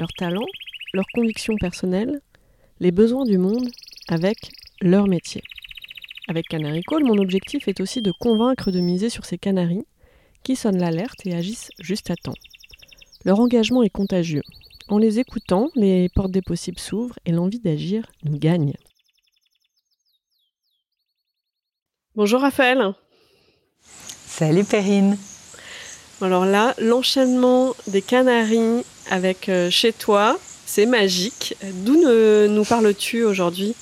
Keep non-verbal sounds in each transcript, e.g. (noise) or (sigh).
leurs talents, leurs convictions personnelles, les besoins du monde avec leur métier. Avec Canary Call, mon objectif est aussi de convaincre de miser sur ces canaris qui sonnent l'alerte et agissent juste à temps. Leur engagement est contagieux. En les écoutant, les portes des possibles s'ouvrent et l'envie d'agir nous gagne. Bonjour Raphaël. Salut Perrine. Alors là, l'enchaînement des canaris avec euh, chez toi, c'est magique. D'où nous parles-tu aujourd'hui?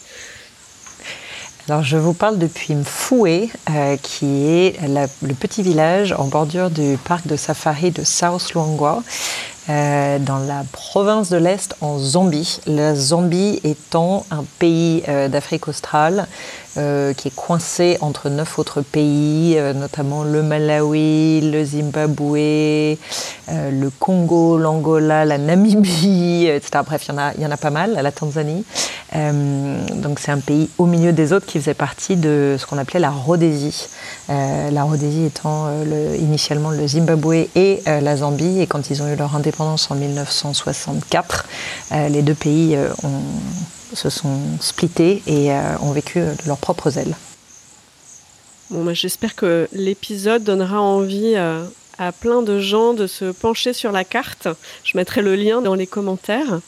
Alors je vous parle depuis Mfoué, euh, qui est le petit village en bordure du parc de safari de South Luangwa, euh, dans la province de l'Est en Zambie. La Zambie étant un pays d'Afrique australe euh, qui est coincé entre neuf autres pays, euh, notamment le Malawi, le Zimbabwe, euh, le Congo, l'Angola, la Namibie, (laughs) etc. Bref, il y, en a, y en a pas mal, la Tanzanie. donc c'est un pays au milieu des autres qui faisait partie de ce qu'on appelait la Rhodésie. la Rhodésie étant initialement le Zimbabwe et la Zambie. Et quand ils ont eu leur indépendance en 1964, les deux pays ont se sont splittés et euh, ont vécu de leurs propres ailes. Bon, j'espère que l'épisode donnera envie euh, à plein de gens de se pencher sur la carte. Je mettrai le lien dans les commentaires.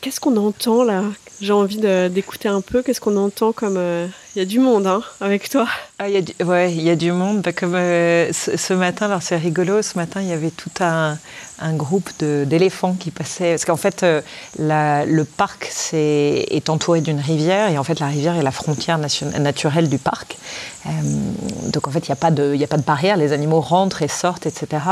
Qu'est-ce qu'on entend là? J'ai envie d'écouter un peu. Qu'est-ce qu'on entend comme euh, il y a du monde hein, avec toi ah, y a du, Ouais, il y a du monde. Bah, comme ce, matin, alors c'est rigolo. Ce matin, il y avait tout un, groupe d'éléphants qui passaient. Parce qu'en fait, euh, le parc est, est, entouré d'une rivière et en fait, la rivière est la frontière naturelle du parc. Euh, donc en fait, il n'y a, pas de, a pas de barrière. Les animaux rentrent et sortent, etc.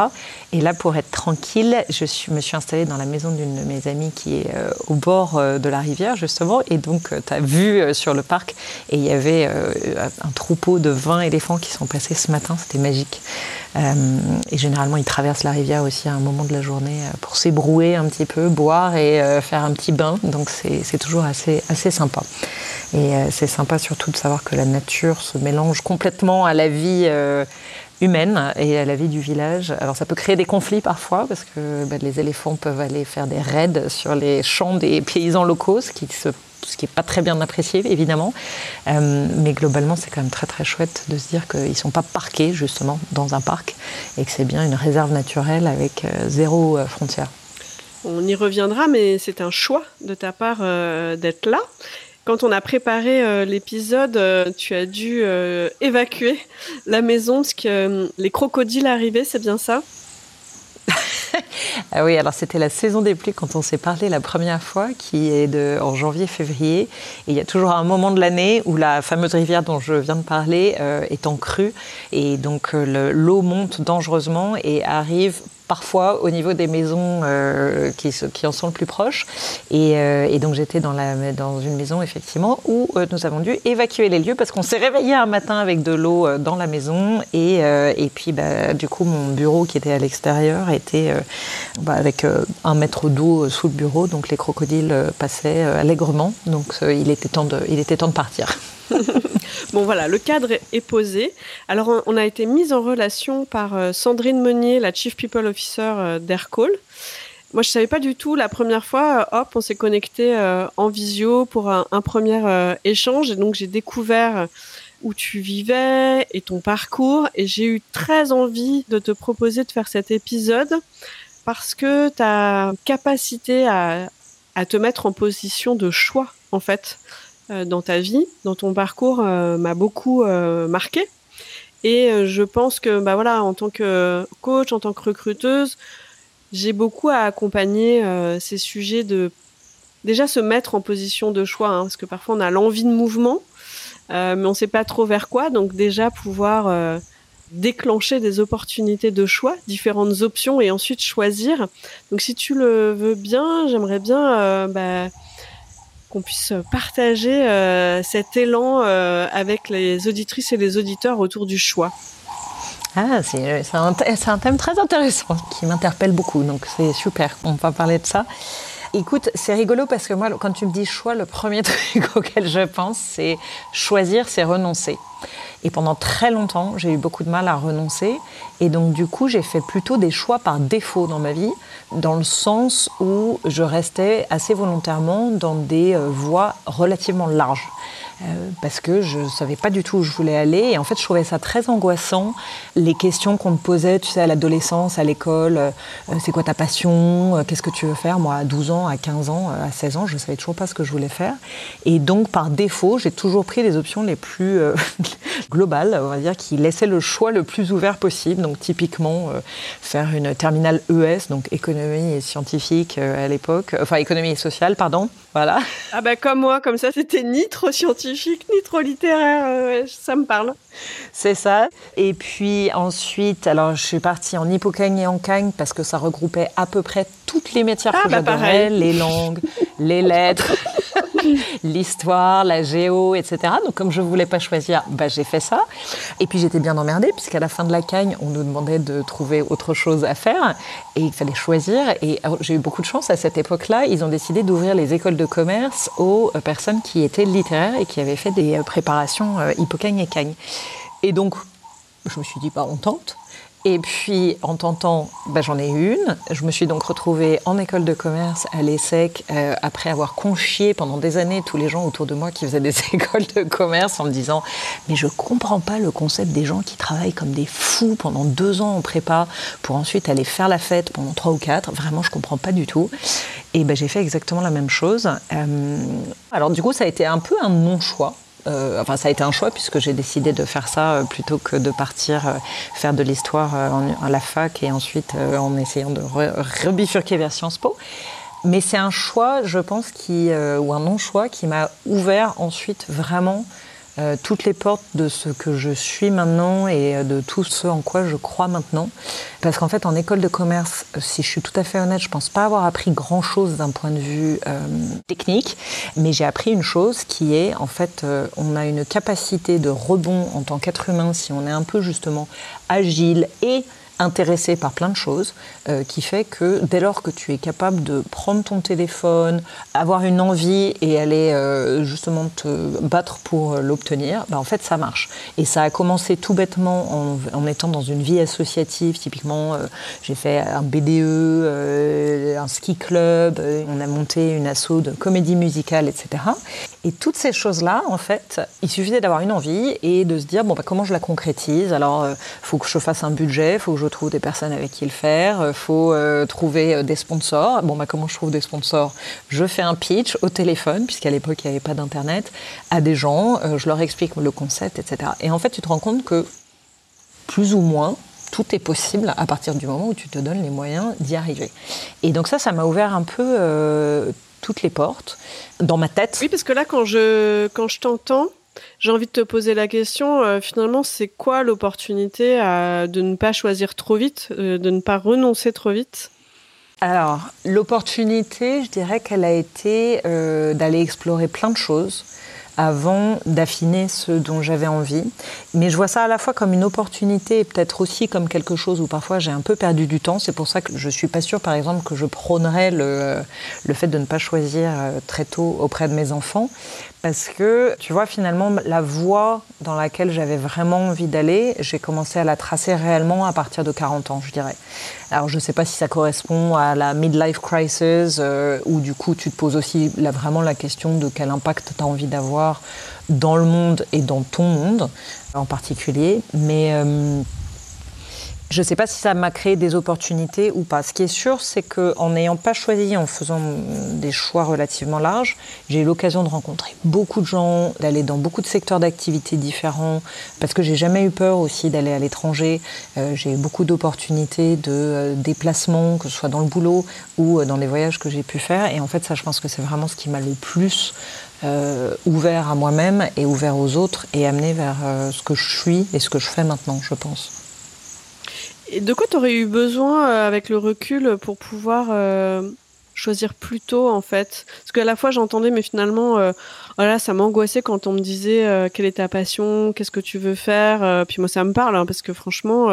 Et là, pour être tranquille, je me suis installée dans la maison d'une de mes amies qui est euh, au bord de la rivière, justement. Et donc, tu as vu sur le parc, et il y avait un troupeau de 20 éléphants qui sont passés ce matin. C'était magique. et généralement, ils traversent la rivière aussi à un moment de la journée euh, pour s'ébrouer un petit peu, boire et euh, faire un petit bain. Donc c'est toujours assez, assez sympa. Et euh, c'est sympa surtout de savoir que la nature se mélange complètement à la vie humaine et à la vie du village. Alors ça peut créer des conflits parfois parce que bah, les éléphants peuvent aller faire des raids sur les champs des paysans locaux, ce qui se ce qui n'est pas très bien apprécié, évidemment. Euh, mais globalement, c'est quand même très très chouette de se dire qu'ils ne sont pas parqués, justement, dans un parc, et que c'est bien une réserve naturelle avec euh, zéro euh, frontière. On y reviendra, mais c'est un choix de ta part d'être là. Quand on a préparé l'épisode, tu as dû évacuer la maison parce que les crocodiles arrivaient, c'est bien ça? Ah oui, alors c'était la saison des pluies quand on s'est parlé la première fois, qui est de, en janvier-février. Et il y a toujours un moment de l'année où la fameuse rivière dont je viens de parler euh, est en crue. Et donc euh, l'eau monte dangereusement et arrive parfois au niveau des maisons euh, qui, en sont le plus proches. Et, euh, donc j'étais dans, une maison effectivement où euh, nous avons dû évacuer les lieux parce qu'on s'est réveillé un matin avec de l'eau dans la maison et, et puis bah, du coup mon bureau qui était à l'extérieur était bah, avec un mètre d'eau sous le bureau donc les crocodiles passaient allègrement donc il était temps de partir. (laughs) bon voilà, le cadre est posé. Alors on a été mis en relation par euh, Sandrine Meunier, la Chief People Officer euh, d'Aircall. Moi je savais pas du tout la première fois, euh, hop, on s'est connecté en visio pour un, premier échange et donc j'ai découvert où tu vivais et ton parcours et j'ai eu très envie de te proposer de faire cet épisode parce que ta capacité à, te mettre en position de choix en fait dans ta vie, dans ton parcours, euh, m'a beaucoup euh, marqué. Et je pense que, bah voilà, en tant que coach, en tant que recruteuse, j'ai beaucoup à accompagner ces sujets de déjà se mettre en position de choix, hein, parce que parfois on a l'envie de mouvement, mais on ne sait pas trop vers quoi. Donc déjà pouvoir déclencher des opportunités de choix, différentes options et ensuite choisir. Donc si tu le veux bien, j'aimerais bien euh, bah, qu'on puisse partager euh, cet élan euh, avec les auditrices et les auditeurs autour du choix. Ah, c'est un, un, thème très intéressant qui m'interpelle beaucoup, donc c'est super, on va parler de ça. Écoute, c'est rigolo parce que moi, quand tu me dis choix, le premier (laughs) truc auquel je pense, c'est choisir, c'est renoncer. Et pendant très longtemps, j'ai eu beaucoup de mal à renoncer. Et donc, du coup, j'ai fait plutôt des choix par défaut dans ma vie, dans le sens où je restais assez volontairement dans des euh, voies relativement larges. Euh, parce que je ne savais pas du tout où je voulais aller. Et en fait, je trouvais ça très angoissant. Les questions qu'on me posait, tu sais, à l'adolescence, à l'école, euh, c'est quoi ta passion Qu'est-ce que tu veux faire? Moi, à 12 ans, à 15 ans, à 16 ans, je ne savais toujours pas ce que je voulais faire. Et donc, par défaut, j'ai toujours pris les options les plus (laughs) globales, on va dire, qui laissaient le choix le plus ouvert possible. Donc, typiquement, faire une terminale ES, donc économie et scientifique à l'époque, enfin économie et sociale, pardon. Voilà. Ah bah comme moi, comme ça, c'était ni trop scientifique ni trop littéraire. ça me parle. C'est ça. Et puis ensuite, alors je suis partie en hippocagne et en cagne parce que ça regroupait à peu près toutes les matières ah, que bah, j'adorais, les langues, les lettres. (laughs) (laughs) l'histoire, la géo, etc. Donc comme je voulais pas choisir, bah, j'ai fait ça. Et puis j'étais bien emmerdée puisqu'à la fin de la cagne, on nous demandait de trouver autre chose à faire et il fallait choisir. Et j'ai eu beaucoup de chance à cette époque-là. Ils ont décidé d'ouvrir les écoles de commerce aux euh, personnes qui étaient littéraires et qui avaient fait des euh, préparations euh, hippocagne et cagne. Et donc, je me suis dit, bah, on tente. Et puis, en tentant, ben, j'en ai une. Je me suis donc retrouvée en école de commerce à l'ESSEC euh, après avoir conchié pendant des années tous les gens autour de moi qui faisaient des (laughs) écoles de commerce en me disant Mais je comprends pas le concept des gens qui travaillent comme des fous pendant deux ans en prépa pour ensuite aller faire la fête pendant trois ou quatre. Vraiment, je comprends pas du tout. Et ben, j'ai fait exactement la même chose. Euh, alors, du coup, ça a été un peu un non-choix euh, enfin, ça a été un choix puisque j'ai décidé de faire ça euh, plutôt que de partir euh, faire de l'histoire à la fac et ensuite en essayant de rebifurquer vers Sciences Po. Mais c'est un choix, je pense, qui, ou un non-choix qui m'a ouvert ensuite vraiment euh, toutes les portes de ce que je suis maintenant et euh, de tout ce en quoi je crois maintenant. Parce qu'en fait, en école de commerce, euh, si je suis tout à fait honnête, je pense pas avoir appris grand-chose d'un point de vue technique, mais j'ai appris une chose qui est, en fait, on a une capacité de rebond en tant qu'être humain si on est un peu justement agile et intéressé par plein de choses, euh, qui fait que dès lors que tu es capable de prendre ton téléphone, avoir une envie et aller euh, justement te battre pour euh, l'obtenir, bah en fait ça marche. Et ça a commencé tout bêtement en, en étant dans une vie associative. Typiquement, j'ai fait un BDE, un ski club, on a monté une asso de comédie musicale, etc. Et toutes ces choses-là, en fait, il suffisait d'avoir une envie et de se dire bon bah, comment je la concrétise? Alors, il faut que je fasse un budget, il faut que je trouve des personnes avec qui le faire, il euh, faut euh, trouver euh, des sponsors. Bon, bah, comment je trouve des sponsors? Je fais un pitch au téléphone, puisqu'à l'époque, il n'y avait pas d'Internet, à des gens, je leur explique le concept, etc. Et en fait, tu te rends compte que plus ou moins, tout est possible à partir du moment où tu te donnes les moyens d'y arriver. Et donc ça, ça m'a ouvert un peu toutes les portes dans ma tête. Oui, parce que là, quand je, quand je t'entends, j'ai envie de te poser la question, euh, finalement, c'est quoi l'opportunité de ne pas choisir trop vite, euh, de ne pas renoncer trop vite? Alors, l'opportunité, je dirais qu'elle a été euh, d'aller explorer plein de choses avant d'affiner ce dont j'avais envie. Mais je vois ça à la fois comme une opportunité et peut-être aussi comme quelque chose où parfois j'ai un peu perdu du temps. C'est pour ça que je ne suis pas sûre, par exemple, que je prônerais le, le fait de ne pas choisir très tôt auprès de mes enfants. Parce que, tu vois, finalement, la voie dans laquelle j'avais vraiment envie d'aller, j'ai commencé à la tracer réellement à partir de 40 ans, je dirais. Alors, je ne sais pas si ça correspond à la midlife crisis, euh, où du coup, tu te poses aussi là, vraiment la question de quel impact tu as envie d'avoir dans le monde et dans ton monde en particulier. Mais. Euh, je ne sais pas si ça m'a créé des opportunités ou pas. Ce qui est sûr, c'est qu'en n'ayant pas choisi, en faisant des choix relativement larges, j'ai eu l'occasion de rencontrer beaucoup de gens, d'aller dans beaucoup de secteurs d'activité différents, parce que j'ai jamais eu peur aussi d'aller à l'étranger. Euh, j'ai eu beaucoup d'opportunités de euh, déplacements, que ce soit dans le boulot ou euh, dans les voyages que j'ai pu faire. Et en fait, ça, je pense que c'est vraiment ce qui m'a le plus ouvert à moi-même et ouvert aux autres et amené vers ce que je suis et ce que je fais maintenant, je pense. De quoi tu aurais eu besoin avec le recul pour pouvoir choisir plus tôt en fait? Parce qu'à la fois j'entendais, mais finalement, euh, voilà, ça m'angoissait quand on me disait euh, quelle est ta passion, qu'est-ce que tu veux faire. Euh, puis moi ça me parle hein, parce que franchement,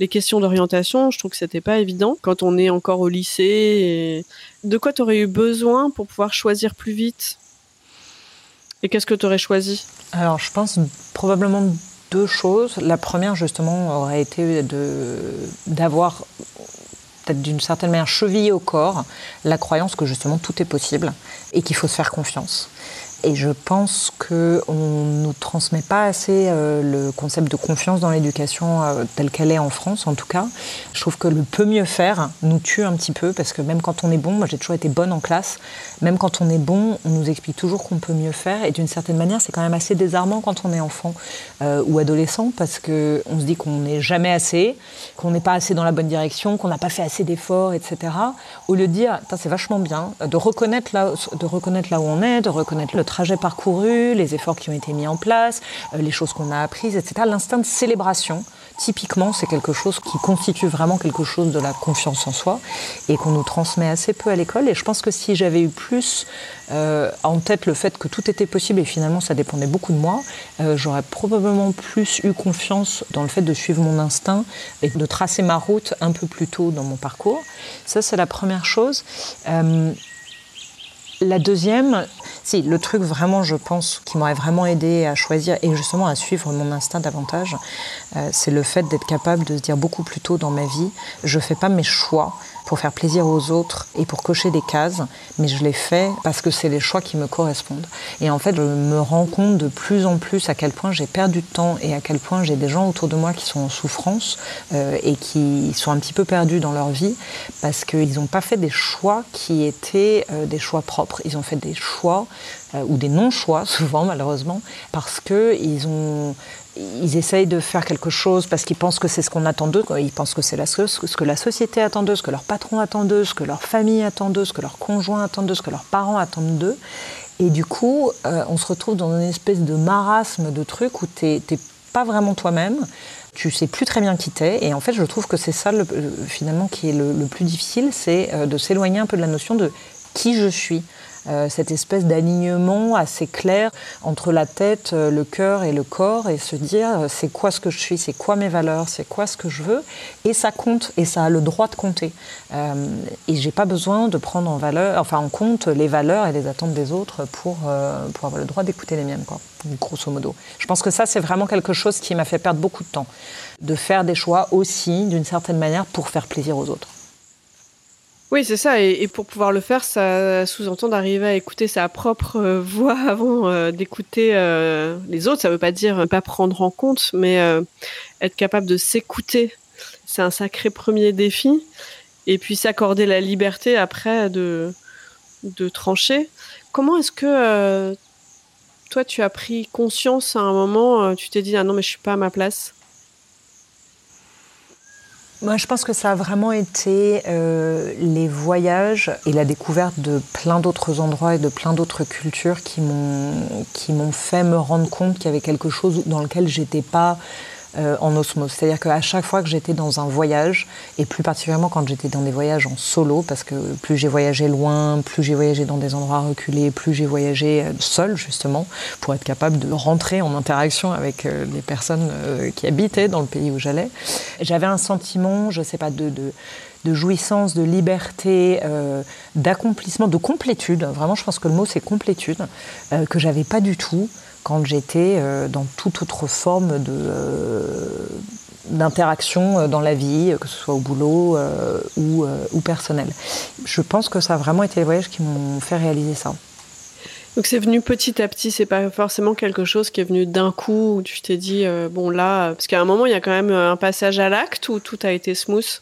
les questions d'orientation, je trouve que c'était pas évident quand on est encore au lycée. De quoi tu aurais eu besoin pour pouvoir choisir plus vite? Et qu'est-ce que tu aurais choisi? Alors je pense probablement deux choses. La première justement aurait été d'avoir d'une certaine manière chevillé au corps la croyance que justement tout est possible et qu'il faut se faire confiance. Et je pense qu'on ne nous transmet pas assez euh, le concept de confiance dans l'éducation euh, telle qu'elle est en France, en tout cas. Je trouve que le peut mieux faire nous tue un petit peu, parce que même quand on est bon, moi j'ai toujours été bonne en classe, même quand on est bon, on nous explique toujours qu'on peut mieux faire. Et d'une certaine manière, c'est quand même assez désarmant quand on est enfant euh, ou adolescent, parce qu'on se dit qu'on n'est jamais assez, qu'on n'est pas assez dans la bonne direction, qu'on n'a pas fait assez d'efforts, etc. Au lieu de dire, c'est vachement bien, de reconnaître, là, de reconnaître là où on est, de reconnaître le trajet parcouru, les efforts qui ont été mis en place, euh, les choses qu'on a apprises, etc. L'instinct de célébration, typiquement, c'est quelque chose qui constitue vraiment quelque chose de la confiance en soi et qu'on nous transmet assez peu à l'école. Et je pense que si j'avais eu plus euh, en tête le fait que tout était possible et finalement ça dépendait beaucoup de moi, euh, j'aurais probablement plus eu confiance dans le fait de suivre mon instinct et de tracer ma route un peu plus tôt dans mon parcours. Ça, c'est la première chose. La deuxième, si, le truc vraiment, je pense, qui m'aurait vraiment aidé à choisir et justement à suivre mon instinct davantage, euh, c'est le fait d'être capable de se dire beaucoup plus tôt dans ma vie, je fais pas mes choix pour faire plaisir aux autres et pour cocher des cases, mais je les fais parce que c'est les choix qui me correspondent. Et en fait, je me rends compte de plus en plus à quel point j'ai perdu de temps et à quel point j'ai des gens autour de moi qui sont en souffrance euh, et qui sont un petit peu perdus dans leur vie parce qu'ils n'ont pas fait des choix qui étaient euh, des choix propres. Ils ont fait des choix euh, ou des non-choix (laughs) souvent malheureusement parce qu'ils ont ils essayent de faire quelque chose parce qu'ils pensent que c'est ce qu'on attend d'eux, ils pensent que c'est ce que la société attend d'eux, ce que leur patron attend d'eux, ce que leur famille attend d'eux, ce que leur conjoint attend d'eux, ce que leurs parents attendent d'eux. Et du coup, euh, on se retrouve dans une espèce de marasme de trucs où tu n'es pas vraiment toi-même, tu sais plus très bien qui t'es. Et en fait, je trouve que c'est ça, finalement, qui est le, plus difficile, c'est euh, de s'éloigner un peu de la notion de qui je suis. Euh, cette espèce d'alignement assez clair entre la tête, euh, le cœur et le corps et se dire euh, c'est quoi ce que je suis, c'est quoi mes valeurs, c'est quoi ce que je veux et ça compte et ça a le droit de compter. Euh, et j'ai pas besoin de prendre en valeur, enfin en compte les valeurs et les attentes des autres pour, pour avoir le droit d'écouter les miennes, quoi, grosso modo. Je pense que ça c'est vraiment quelque chose qui m'a fait perdre beaucoup de temps, de faire des choix aussi d'une certaine manière pour faire plaisir aux autres. Oui, c'est ça. Et, pour pouvoir le faire, ça sous-entend d'arriver à écouter sa propre euh, (laughs) voix avant euh, d'écouter euh, les autres. Ça ne veut pas dire pas prendre en compte, mais être capable de s'écouter. C'est un sacré premier défi. Et puis s'accorder la liberté après de, de trancher. Comment est-ce que toi, tu as pris conscience à un moment, tu t'es dit, ah non, mais je suis pas à ma place? Moi, je pense que ça a vraiment été euh, les voyages et la découverte de plein d'autres endroits et de plein d'autres cultures qui m'ont qui m'ont fait me rendre compte qu'il y avait quelque chose dans lequel j'étais pas euh, en osmose. C'est-à-dire qu'à chaque fois que j'étais dans un voyage, et plus particulièrement quand j'étais dans des voyages en solo, parce que plus j'ai voyagé loin, plus j'ai voyagé dans des endroits reculés, plus j'ai voyagé euh, seul justement, pour être capable de rentrer en interaction avec euh, les personnes qui habitaient dans le pays où j'allais, j'avais un sentiment, je sais pas, de jouissance, de liberté, d'accomplissement, de complétude. Vraiment, je pense que le mot c'est complétude, que j'avais pas du tout quand j'étais euh, dans toute autre forme euh, d'interaction euh, dans la vie, que ce soit au boulot ou, ou, personnel. Je pense que ça a vraiment été les voyages qui m'ont fait réaliser ça. Donc c'est venu petit à petit, c'est pas forcément quelque chose qui est venu d'un coup où tu t'es dit bon là, parce qu'à un moment il y a quand même un passage à l'acte où tout a été smooth?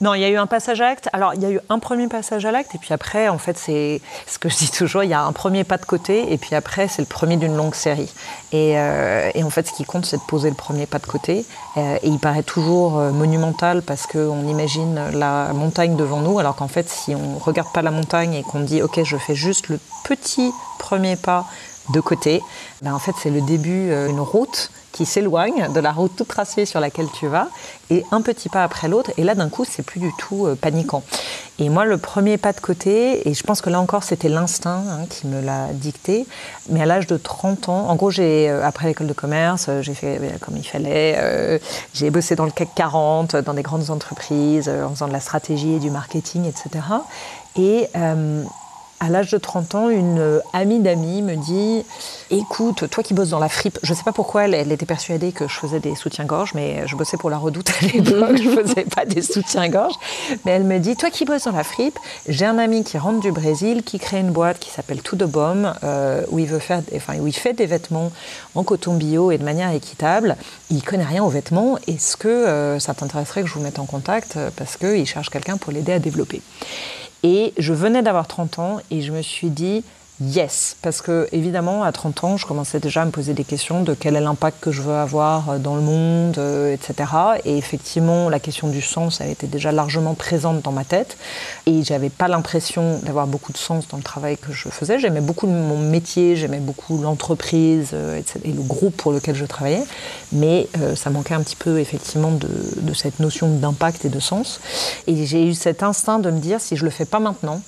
Non, il y a eu un passage à l'acte. Alors, il y a eu un premier passage à l'acte, et puis après, en fait, c'est ce que je dis toujours, il y a un premier pas de côté, et puis après, c'est le premier d'une longue série. Et, euh, en fait, ce qui compte, c'est de poser le premier pas de côté. Euh, et il paraît toujours euh, monumental parce qu'on imagine la montagne devant nous, alors qu'en fait, si on ne regarde pas la montagne et qu'on dit, OK, je fais juste le petit premier pas de côté, ben en fait, c'est le début d'une route qui s'éloignent de la route toute tracée sur laquelle tu vas, et un petit pas après l'autre, et là d'un coup c'est plus du tout euh, paniquant. Et moi le premier pas de côté, et je pense que là encore c'était l'instinct hein, qui me l'a dicté, mais à l'âge de 30 ans, en gros j'ai, euh, après l'école de commerce, euh, j'ai fait comme il fallait, j'ai bossé dans le CAC 40, dans des grandes entreprises, en faisant de la stratégie et du marketing, etc. Et à l'âge de 30 ans, une euh, amie d'amis me dit Écoute, toi qui bosses dans la fripe, je ne sais pas pourquoi elle, était persuadée que je faisais des soutiens-gorge, mais je bossais pour la redoute à (laughs) l'époque, je faisais pas des soutiens-gorge. Mais elle me dit Toi qui bosses dans la fripe, j'ai un ami qui rentre du Brésil, qui crée une boîte qui s'appelle Tout de Baume, euh, où il fait des vêtements en coton bio et de manière équitable. Il connaît rien aux vêtements. Est-ce que euh, ça t'intéresserait que je vous mette en contact Parce qu'il cherche quelqu'un pour l'aider à développer? Et je venais d'avoir 30 ans et je me suis dit, Yes, parce que évidemment, à 30 ans, je commençais déjà à me poser des questions de quel est l'impact que je veux avoir euh, dans le monde, euh, etc. Et effectivement, la question du sens, elle était déjà largement présente dans ma tête. Et j'avais pas l'impression d'avoir beaucoup de sens dans le travail que je faisais. J'aimais beaucoup mon métier, j'aimais beaucoup l'entreprise euh, et le groupe pour lequel je travaillais. Mais ça manquait un petit peu, effectivement, de, de cette notion d'impact et de sens. Et j'ai eu cet instinct de me dire, si je le fais pas maintenant,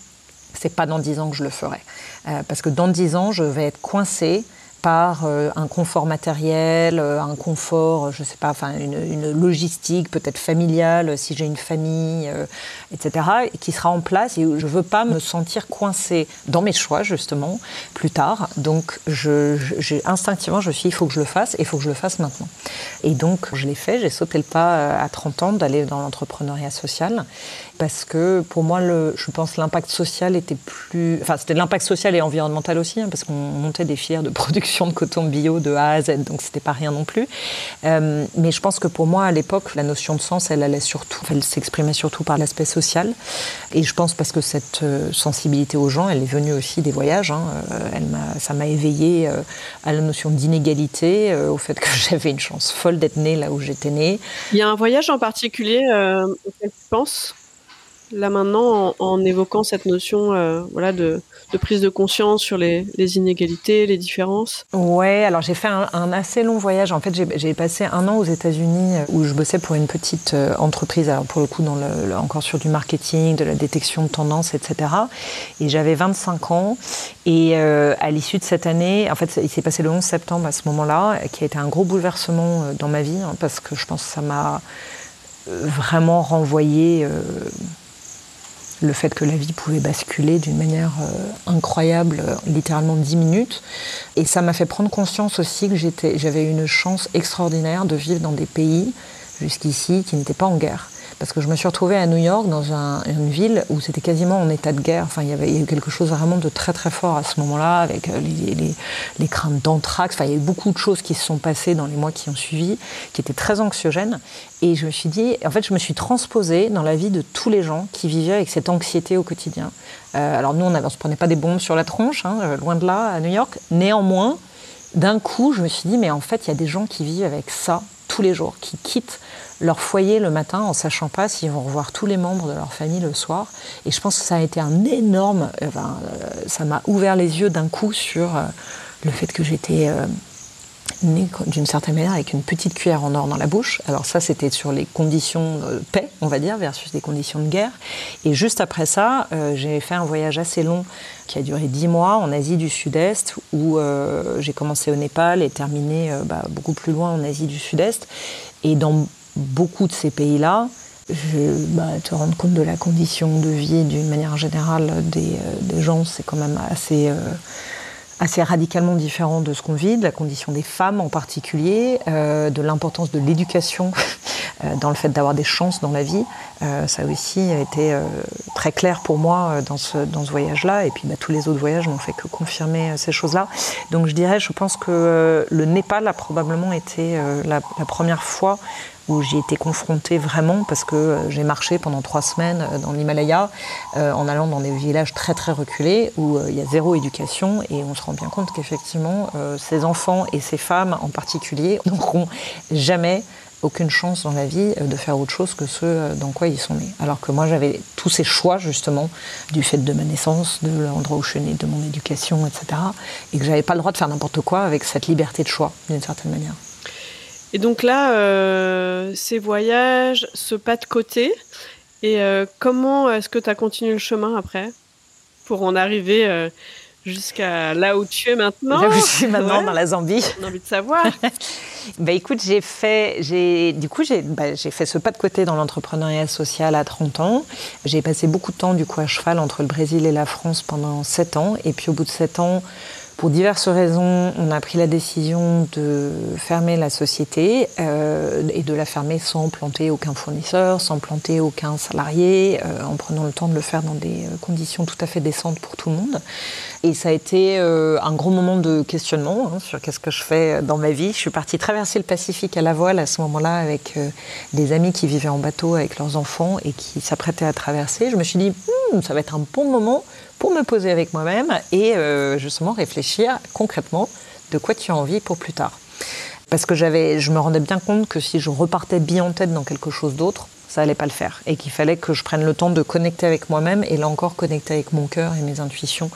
c'est pas dans dix ans que je le ferai. Euh, parce que dans dix ans, je vais être coincée par euh, un confort matériel, euh, un confort, je ne sais pas, enfin une, logistique peut-être familiale si j'ai une famille, etc., qui sera en place et je ne veux pas me sentir coincée dans mes choix justement plus tard. Donc je, instinctivement je me suis dit, il faut que je le fasse et il faut que je le fasse maintenant. Et donc je l'ai fait, j'ai sauté le pas à 30 ans d'aller dans l'entrepreneuriat social parce que pour moi, le, je pense l'impact social était plus. Enfin, c'était l'impact social et environnemental aussi, hein, parce qu'on montait des filières de production de coton bio de A à Z, donc c'était pas rien non plus. Euh, mais je pense que pour moi, à l'époque, la notion de sens, elle allait surtout, elle s'exprimait surtout par l'aspect social. Et je pense parce que cette euh, sensibilité aux gens, elle est venue aussi des voyages. Hein, euh, elle ça m'a éveillée à la notion d'inégalité, au fait que (laughs) j'avais une chance folle d'être née là où j'étais née. Il y a un voyage en particulier auquel tu penses là maintenant en, évoquant cette notion euh, voilà de, prise de conscience sur les, inégalités, les différences Ouais, alors j'ai fait un, assez long voyage. En fait, j'ai passé un an aux États-Unis euh, où je bossais pour une petite euh, entreprise, alors pour le coup encore sur du marketing, de la détection de tendances, etc. Et j'avais 25 ans. Et à l'issue de cette année, en fait, il s'est passé le 11 septembre à ce moment-là, qui a été un gros bouleversement dans ma vie, hein, parce que je pense que ça m'a vraiment renvoyé le fait que la vie pouvait basculer d'une manière euh, incroyable, euh, littéralement 10 minutes. Et ça m'a fait prendre conscience aussi que j'avais une chance extraordinaire de vivre dans des pays jusqu'ici qui n'étaient pas en guerre. Parce que je me suis retrouvée à New York, dans une ville où c'était quasiment en état de guerre. Enfin, il y avait eu quelque chose vraiment de très très fort à ce moment-là, avec euh, les, craintes d'anthrax. Enfin, il y a eu beaucoup de choses qui se sont passées dans les mois qui ont suivi, qui étaient très anxiogènes. Et je me suis dit, en fait, je me suis transposée dans la vie de tous les gens qui vivaient avec cette anxiété au quotidien. Euh, alors nous, on ne se prenait pas des bombes sur la tronche, hein, euh, loin de là, à New York. Néanmoins, d'un coup, je me suis dit, mais en fait, il y a des gens qui vivent avec ça tous les jours, qui quittent leur foyer le matin en sachant pas s'ils vont revoir tous les membres de leur famille le soir. Et je pense que ça a été un énorme. Euh, ça m'a ouvert les yeux d'un coup sur euh, le fait que j'étais euh, née d'une certaine manière avec une petite cuillère en or dans la bouche. Alors ça, c'était sur les conditions de paix, on va dire, versus des conditions de guerre. Et juste après ça, j'ai fait un voyage assez long qui a duré dix mois en Asie du Sud-Est, où j'ai commencé au Népal et terminé bah, beaucoup plus loin en Asie du Sud-Est. Et beaucoup de ces pays-là, bah, te rendre compte de la condition de vie d'une manière générale des, euh, gens, c'est quand même assez, euh, assez radicalement différent de ce qu'on vit, de la condition des femmes en particulier, euh, de l'importance de l'éducation (laughs) dans le fait d'avoir des chances dans la vie. ça aussi a été très clair pour moi dans ce, voyage-là. Et puis bah, tous les autres voyages n'ont fait que confirmer ces choses-là. Donc je dirais, je pense que le Népal a probablement été la première fois où j'ai été confrontée vraiment parce que euh, j'ai marché pendant trois semaines euh, dans l'Himalaya euh, en allant dans des villages très très reculés où il y a zéro éducation et on se rend bien compte qu'effectivement ces enfants et ces femmes en particulier (laughs) n'auront jamais aucune chance dans la vie de faire autre chose que ce dans quoi ils sont nés. Alors que moi j'avais tous ces choix justement du fait de ma naissance, de l'endroit où je suis née, de mon éducation, etc. Et que j'avais pas le droit de faire n'importe quoi avec cette liberté de choix d'une certaine manière. Et donc là, euh, ces voyages, ce pas de côté, et euh, comment est-ce que tu as continué le chemin après pour en arriver euh, jusqu'à là où tu es maintenant? Là où je suis maintenant, dans la Zambie. On a envie de savoir. (laughs) bah écoute, j'ai fait, j'ai, du coup, j'ai, bah, j'ai fait ce pas de côté dans l'entrepreneuriat social à 30 ans. J'ai passé beaucoup de temps, du coup, à cheval entre le Brésil et la France pendant 7 ans. Et puis, au bout de 7 ans, pour diverses raisons, on a pris la décision de fermer la société euh, et de la fermer sans planter aucun fournisseur, sans planter aucun salarié, euh, en prenant le temps de le faire dans des conditions tout à fait décentes pour tout le monde. Et ça a été euh, un gros moment de questionnement hein, sur qu'est-ce que je fais dans ma vie. Je suis partie traverser le Pacifique à la voile à ce moment-là avec euh, des amis qui vivaient en bateau avec leurs enfants et qui s'apprêtaient à traverser. Je me suis dit, Hm, ça va être un bon moment pour me poser avec moi-même et euh, justement réfléchir concrètement de quoi tu as envie pour plus tard. Parce que je me rendais bien compte que si je repartais bien en tête dans quelque chose d'autre, ça allait pas le faire et qu'il fallait que je prenne le temps de connecter avec moi-même et là encore connecter avec mon cœur et mes intuitions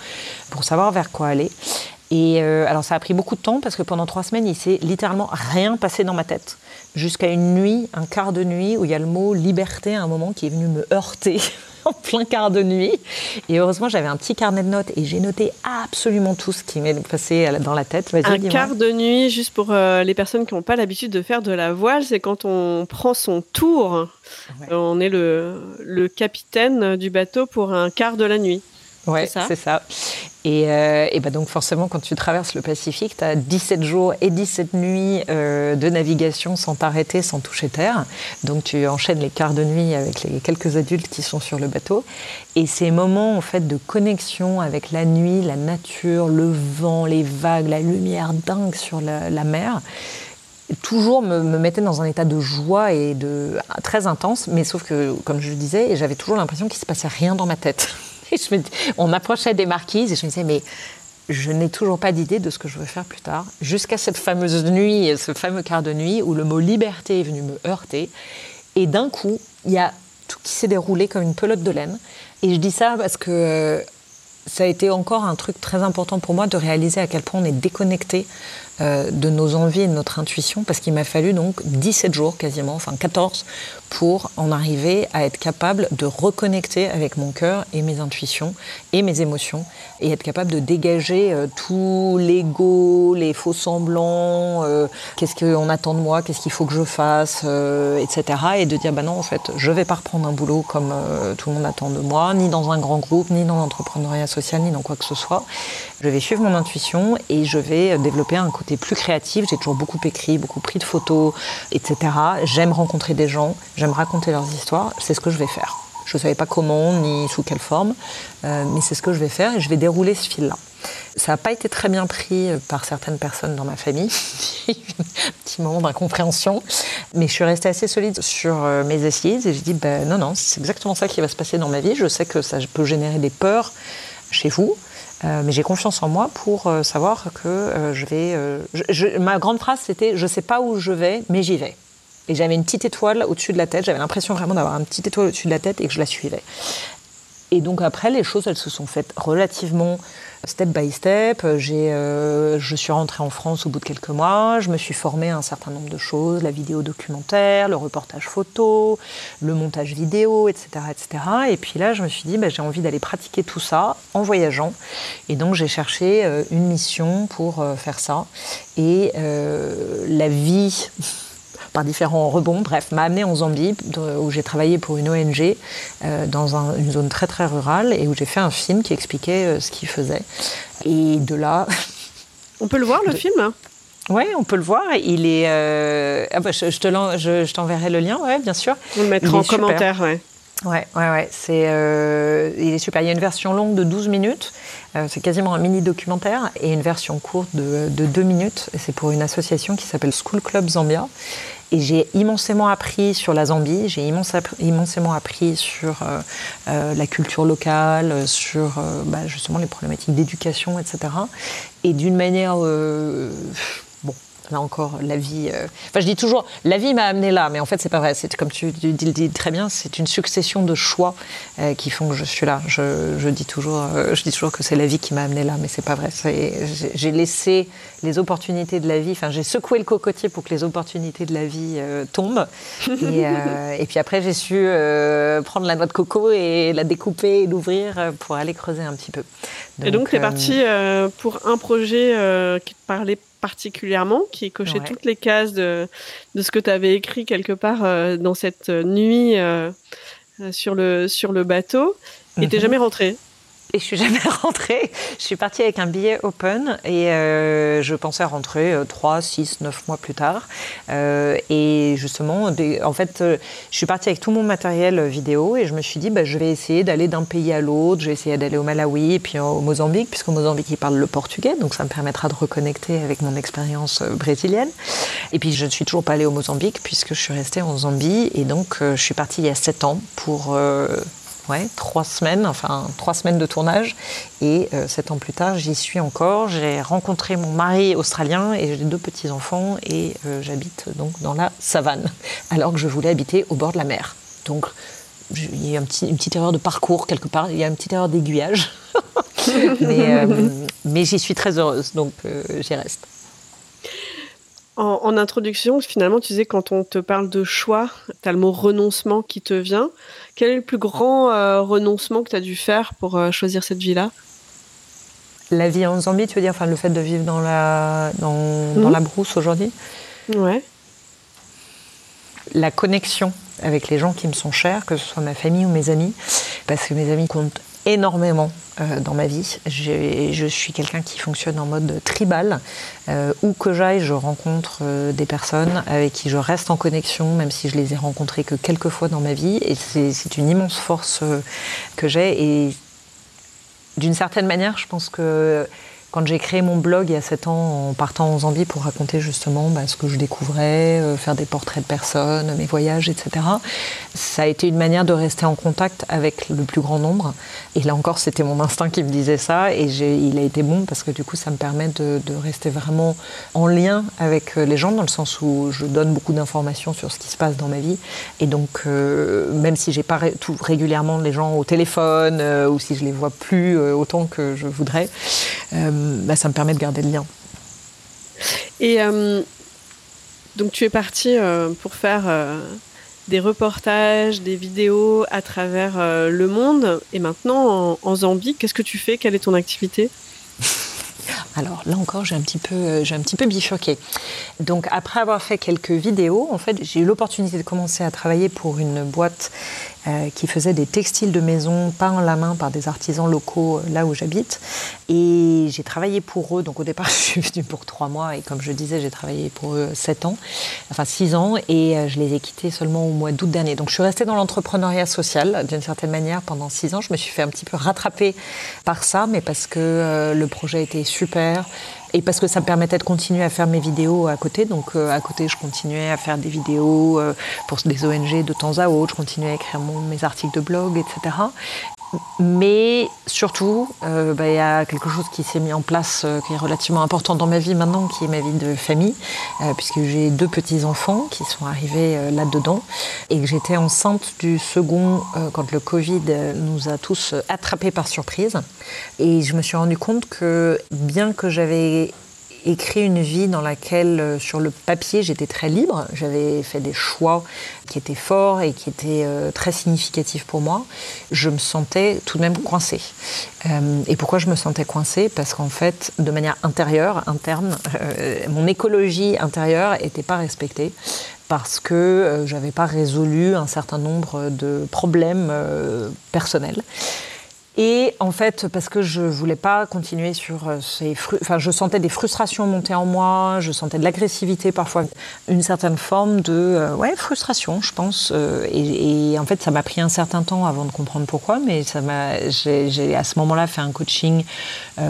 pour savoir vers quoi aller. Et euh, alors ça a pris beaucoup de temps parce que pendant trois semaines, il s'est littéralement rien passé dans ma tête. Jusqu'à une nuit, un quart de nuit, où il y a le mot liberté à un moment qui est venu me heurter (laughs) en plein quart de nuit. Et heureusement, j'avais un petit carnet de notes et j'ai noté absolument tout ce qui m'est passé dans la tête. Un quart de nuit, juste pour euh, les personnes qui n'ont pas l'habitude de faire de la voile, c'est quand on prend son tour. Ouais. On est le, le capitaine du bateau pour un quart de la nuit. Ouais, c'est ça. Et, euh, et bah donc forcément, quand tu traverses le Pacifique, tu as 17 jours et 17 nuits euh, de navigation sans t'arrêter, sans toucher terre. Donc tu enchaînes les quarts de nuit avec les quelques adultes qui sont sur le bateau. Et ces moments en fait de connexion avec la nuit, la nature, le vent, les vagues, la lumière dingue sur la, la mer, toujours me, me, mettait dans un état de joie et de très intense. Mais sauf que, comme je le disais, j'avais toujours l'impression qu'il se passait rien dans ma tête. (laughs) On approchait des marquises et je me disais, mais je n'ai toujours pas d'idée de ce que je veux faire plus tard. Jusqu'à cette fameuse nuit, ce fameux quart de nuit où le mot liberté est venu me heurter. Et d'un coup, il y a tout qui s'est déroulé comme une pelote de laine. Et je dis ça parce que ça a été encore un truc très important pour moi de réaliser à quel point on est déconnecté euh, de nos envies et de notre intuition, parce qu'il m'a fallu donc 17 jours quasiment, enfin 14, pour en arriver à être capable de reconnecter avec mon cœur et mes intuitions et mes émotions, et être capable de dégager euh, tout l'ego, les faux semblants, euh, qu'est-ce qu'on attend de moi, qu'est-ce qu'il faut que je fasse, euh, etc. Et de dire, bah non, en fait, je vais pas reprendre un boulot comme euh, tout le monde attend de moi, ni dans un grand groupe, ni dans l'entrepreneuriat social, ni dans quoi que ce soit. Je vais suivre mon intuition et je vais développer un côté plus créatif. J'ai toujours beaucoup écrit, beaucoup pris de photos, etc. J'aime rencontrer des gens, j'aime raconter leurs histoires. C'est ce que je vais faire. Je ne savais pas comment ni sous quelle forme, euh, mais c'est ce que je vais faire et je vais dérouler ce fil-là. Ça n'a pas été très bien pris par certaines personnes dans ma famille. un (laughs) petit moment d'incompréhension. Mais je suis restée assez solide sur mes assises et j'ai dit ben, non, non, c'est exactement ça qui va se passer dans ma vie. Je sais que ça peut générer des peurs chez vous. Euh, mais j'ai confiance en moi pour euh, savoir que euh, je vais. Je, je, ma grande phrase, c'était Je ne sais pas où je vais, mais j'y vais. Et j'avais une petite étoile au-dessus de la tête. J'avais l'impression vraiment d'avoir une petite étoile au-dessus de la tête et que je la suivais. Et donc après, les choses, elles se sont faites relativement step by step. J'ai, euh, je suis rentrée en France au bout de quelques mois. Je me suis formée à un certain nombre de choses la vidéo documentaire, le reportage photo, le montage vidéo, etc., etc. Et puis là, je me suis dit, bah, j'ai envie d'aller pratiquer tout ça en voyageant. Et donc, j'ai cherché euh, une mission pour euh, faire ça. Et la vie par différents rebonds, bref, m'a amené en Zambie, où j'ai travaillé pour une ONG euh, dans un, une zone très très rurale et où j'ai fait un film qui expliquait euh, ce qu'il faisait. Et de là. (laughs) On peut le voir, le de... film? Oui, on peut le voir. Il est. Euh... Ah bah, je, je, te je, je t'enverrai le lien, ouais, bien sûr. On le mettra en super. commentaire, ouais. Ouais, ouais, ouais. C'est, euh, il est super. Il y a une version longue de 12 minutes. Euh, c'est quasiment un mini documentaire et une version courte de, de 2 minutes. Et c'est pour une association qui s'appelle School Club Zambia. Et j'ai immensément appris sur la Zambie, j'ai immensément appris sur euh, euh, la culture locale, sur euh, bah, justement les problématiques d'éducation, etc. Et d'une manière, bon, là encore, la vie. euh, Enfin, je dis toujours, la vie m'a amené là, mais en fait, c'est pas vrai. C'est comme tu tu le dis très bien, c'est une succession de choix euh, qui font que je suis là. Je, je dis toujours, euh, je dis toujours que c'est la vie qui m'a amené là, mais c'est pas vrai. C'est- j'ai- laissé les opportunités de la vie. Enfin, j'ai secoué le cocotier pour que les opportunités de la vie tombent. Et, (laughs) et puis après, j'ai su prendre la noix de coco et la découper et l'ouvrir pour aller creuser un petit peu. Et donc, euh, parti pour un projet qui te parlait particulièrement, qui cochait Ouais. toutes les cases de, de ce que tu avais écrit quelque part euh, dans cette nuit euh, euh, sur, le, sur le bateau. Et t'es Mhm. jamais rentré. Et je suis jamais (laughs) rentrée. Je suis partie avec un billet open et euh, je pensais rentrer euh, 3, 6, 9 mois plus tard. Euh, et justement, en fait, euh, je suis partie avec tout mon matériel vidéo et je me suis dit, bah, je vais essayer d'aller d'un pays à l'autre. Je vais essayer d'aller au Malawi et puis au Mozambique, puisqu'au Mozambique, ils parlent le portugais. Donc ça me permettra de reconnecter avec mon expérience brésilienne. Et puis je ne suis toujours pas allée au Mozambique puisque je suis restée en Zambie. Et donc je suis partie il y a 7 ans pour... Ouais, trois semaines, enfin trois semaines de tournage. Et euh, sept ans plus tard, j'y suis encore. J'ai rencontré mon mari australien et j'ai deux petits-enfants et euh, j'habite donc dans la savane, (laughs) alors que je voulais habiter au bord de la mer. Donc il y a une petite erreur de parcours quelque part, il y a une petite erreur d'aiguillage. (laughs) mais euh, mais j'y suis très heureuse, donc j'y reste. En, en introduction, finalement, tu disais quand on te parle de choix, tu as le mot renoncement qui te vient. Quel est le plus grand euh, renoncement que tu as dû faire pour euh, choisir cette vie-là? La vie en Zambie, tu veux dire, enfin, le fait de vivre dans la, dans, dans Mhm. la brousse aujourd'hui? Ouais. la connexion avec les gens qui me sont chers, que ce soit ma famille ou mes amis, parce que mes amis comptent énormément euh, dans ma vie. Je suis quelqu'un qui fonctionne en mode tribal. Euh, où que j'aille, je rencontre euh, des personnes avec qui je reste en connexion, même si je les ai rencontrées que quelques fois dans ma vie. Et c'est une immense force que j'ai. Et d'une certaine manière, je pense que quand j'ai créé mon blog il y a 7 ans en partant en Zambie pour raconter justement bah, ce que je découvrais, euh, faire des portraits de personnes, mes voyages, etc., ça a été une manière de rester en contact avec le plus grand nombre. Et là encore, c'était mon instinct qui me disait ça. Et il a été bon parce que du coup, ça me permet de, rester vraiment en lien avec euh, les gens, dans le sens où je donne beaucoup d'informations sur ce qui se passe dans ma vie. Et donc, euh, même si j'ai pas tout régulièrement les gens au téléphone ou si je les vois plus autant que je voudrais, bah, ça me permet de garder le lien. Et euh, donc tu es parti euh, pour faire euh, des reportages, des vidéos à travers le monde. Et maintenant, en, en Zambie, qu'est-ce que tu fais? Quelle est ton activité? (laughs) Alors là encore, j'ai un petit peu, j'ai un petit peu bifurqué. Donc après avoir fait quelques vidéos, en fait, j'ai eu l'opportunité de commencer à travailler pour une boîte euh, qui faisait des textiles de maison peints à la main par des artisans locaux euh, là où j'habite. Et j'ai travaillé pour eux. Donc au départ, (laughs) je suis venue pour trois mois et comme je disais, j'ai travaillé pour eux sept ans, enfin six ans, et euh, je les ai quittés seulement au mois d'août dernier. Donc je suis restée dans l'entrepreneuriat social d'une certaine manière pendant six ans. Je me suis fait un petit peu rattraper par ça, mais parce que le projet était super et parce que ça me permettait de continuer à faire mes vidéos à côté. Donc euh, à côté, je continuais à faire des vidéos euh, pour des ONG de temps à autre, je continuais à écrire mes articles de blog, etc. Mais surtout, euh, bah, il y a quelque chose qui s'est mis en place, euh, qui est relativement important dans ma vie maintenant, qui est ma vie de famille, euh, puisque j'ai deux petits-enfants qui sont arrivés là-dedans, et que j'étais enceinte du second quand le Covid nous a tous attrapés par surprise. Et je me suis rendu compte que bien que j'avais écrit une vie dans laquelle, euh, sur le papier, j'étais très libre. J'avais fait des choix qui étaient forts et qui étaient euh, très significatifs pour moi. Je me sentais tout de même coincée. Euh, et pourquoi je me sentais coincée? Parce qu'en fait, de manière intérieure, interne, mon écologie intérieure n'était pas respectée parce que euh, j'avais pas résolu un certain nombre de problèmes personnels. Et en fait, parce que je voulais pas continuer sur euh, ces enfin, je sentais des frustrations monter en moi, je sentais de l'agressivité parfois, une certaine forme de euh, ouais frustration, je pense. euh, et, en fait, ça m'a pris un certain temps avant de comprendre pourquoi, mais ça m'a, j'ai, à ce moment-là fait un coaching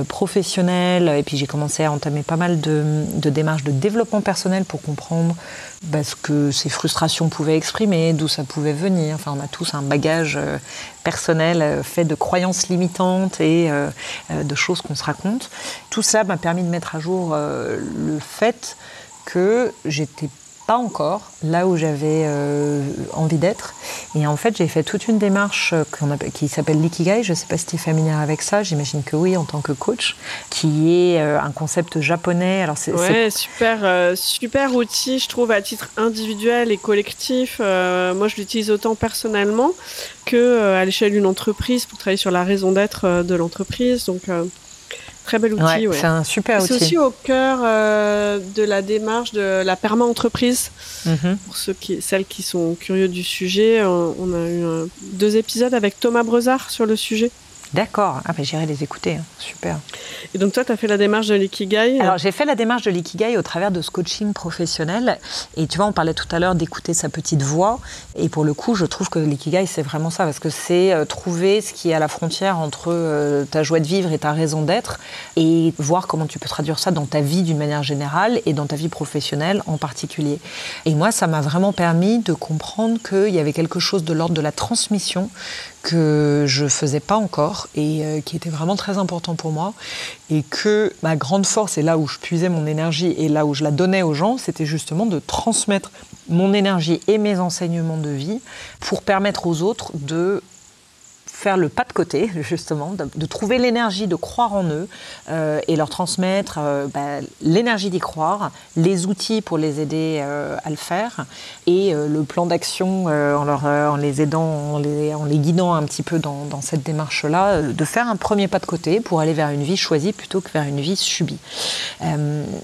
professionnel, et puis j'ai commencé à entamer pas mal de, de démarches de développement personnel pour comprendre bah, ce que ces frustrations pouvaient exprimer, d'où ça pouvait venir. Enfin, on a tous un bagage euh, personnel euh, fait de croyances limitantes et euh, de choses qu'on se raconte. Tout ça m'a permis de mettre à jour le fait que j'étais pas encore là où j'avais euh, envie d'être. Et en fait, j'ai fait toute une démarche euh, qui s'appelle l'ikigai. Je ne sais pas si tu es familière avec ça, j'imagine que oui, en tant que coach, qui est euh, un concept japonais. Alors c'est, super, super outil, je trouve, à titre individuel et collectif. moi, je l'utilise autant personnellement que à l'échelle d'une entreprise pour travailler sur la raison d'être de l'entreprise. Donc, Très bel outil. C'est un super outil. C'est aussi au cœur euh, de la démarche de la perma-entreprise. Mhm. Pour ceux qui, celles qui sont curieux du sujet, on, a eu deux épisodes avec Thomas Brezard sur le sujet. D'accord, ah, j'irai les écouter, hein. super. Et donc toi, tu as fait la démarche de l'ikigai Alors j'ai fait la démarche de l'ikigai au travers de ce coaching professionnel. Et tu vois, on parlait tout à l'heure d'écouter sa petite voix. Et pour le coup, je trouve que l'ikigai, c'est vraiment ça, parce que c'est euh, trouver ce qui est à la frontière entre euh, ta joie de vivre et ta raison d'être, et voir comment tu peux traduire ça dans ta vie d'une manière générale et dans ta vie professionnelle en particulier. Et moi, ça m'a vraiment permis de comprendre qu'il y avait quelque chose de l'ordre de la transmission que je faisais pas encore et euh, qui était vraiment très important pour moi et que ma grande force et là où je puisais mon énergie et là où je la donnais aux gens, c'était justement de transmettre mon énergie et mes enseignements de vie pour permettre aux autres de faire le pas de côté, (laughs) justement, de, trouver l'énergie de croire en eux euh, et leur transmettre euh, bah, l'énergie d'y croire, les outils pour les aider euh, à le faire et le plan d'action en, leur, en les aidant, en les, guidant un petit peu dans, cette démarche-là, de faire un premier pas de côté pour aller vers une vie choisie plutôt que vers une vie subie.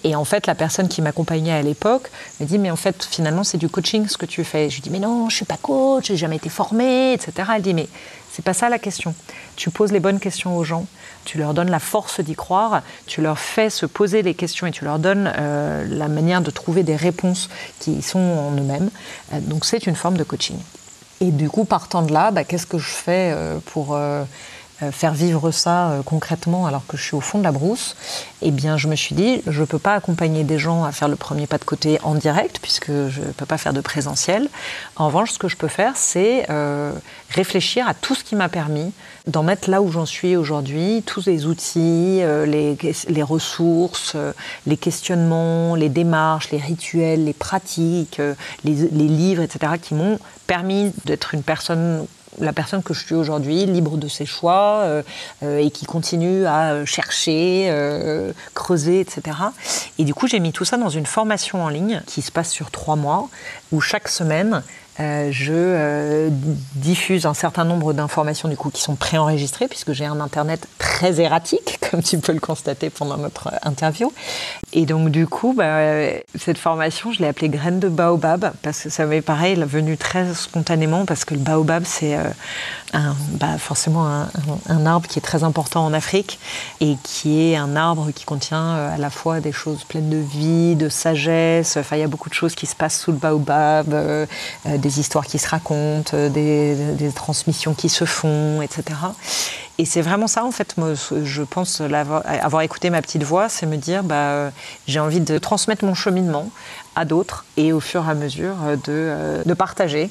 et en fait, la personne qui m'accompagnait à l'époque me dit, mais en fait, finalement, c'est du coaching ce que tu fais. Je lui dis, mais non, je suis pas coach, j'ai jamais été formée, etc. Elle dit, mais c'est pas ça la question. Tu poses les bonnes questions aux gens, tu leur donnes la force d'y croire, tu leur fais se poser les questions et tu leur donnes euh, la manière de trouver des réponses qui sont en eux-mêmes. Euh, donc c'est une forme de coaching. Et du coup, partant de là, bah, qu'est-ce que je fais euh, pour faire vivre ça euh, concrètement alors que je suis au fond de la brousse, eh bien je me suis dit, je ne peux pas accompagner des gens à faire le premier pas de côté en direct, puisque je ne peux pas faire de présentiel. En revanche, ce que je peux faire, c'est euh, réfléchir à tout ce qui m'a permis d'en mettre là où j'en suis aujourd'hui, tous les outils, les, ressources, les questionnements, les démarches, les rituels, les pratiques, les livres, etc., qui m'ont permis d'être une personne la personne que je suis aujourd'hui, libre de ses choix euh, euh, et qui continue à chercher, euh, creuser, etc. Et du coup, j'ai mis tout ça dans une formation en ligne qui se passe sur trois mois, où chaque semaine, euh, je euh, diffuse un certain nombre d'informations du coup qui sont préenregistrées puisque j'ai un internet très erratique (laughs) comme tu peux le constater pendant notre interview. Et donc du coup bah, cette formation je l'ai appelée graine de baobab parce que ça m'est pareil venue très spontanément parce que le baobab c'est euh, bah, forcément un, un, arbre qui est très important en Afrique et qui est un arbre qui contient à la fois des choses pleines de vie, de sagesse enfin il y a beaucoup de choses qui se passent sous le baobab des histoires qui se racontent, euh, des, transmissions qui se font, etc. Et c'est vraiment ça, en fait, moi, je pense avoir, écouté ma petite voix, c'est me dire, bah, euh, j'ai envie de transmettre mon cheminement à d'autres et au fur et à mesure euh, de, euh, de partager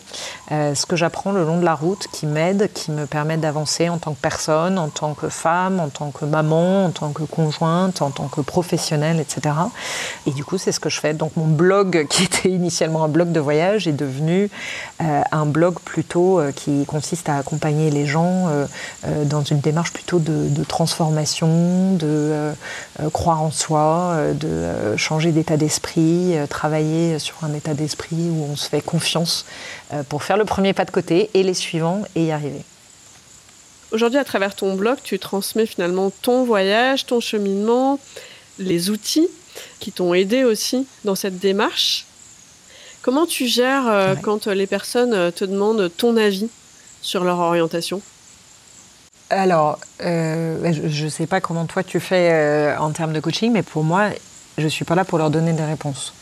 ce que j'apprends le long de la route qui m'aide, qui me permet d'avancer en tant que personne, en tant que femme, en tant que maman, en tant que conjointe, en tant que professionnelle, etc. Et du coup, c'est ce que je fais. Donc mon blog, (laughs) qui était initialement un blog de voyage, est devenu un blog plutôt qui consiste à accompagner les gens dans une démarche plutôt de, de transformation, de croire en soi, de changer d'état d'esprit, travailler sur un état d'esprit où on se fait confiance euh, pour faire le premier pas de côté et les suivants et y arriver. Aujourd'hui, à travers ton blog, tu transmets finalement ton voyage, ton cheminement, les outils qui t'ont aidé aussi dans cette démarche. Comment tu gères euh, quand les personnes euh, te demandent ton avis sur leur orientation? Alors, je ne sais pas comment toi tu fais en termes de coaching, mais pour moi, je ne suis pas là pour leur donner des réponses.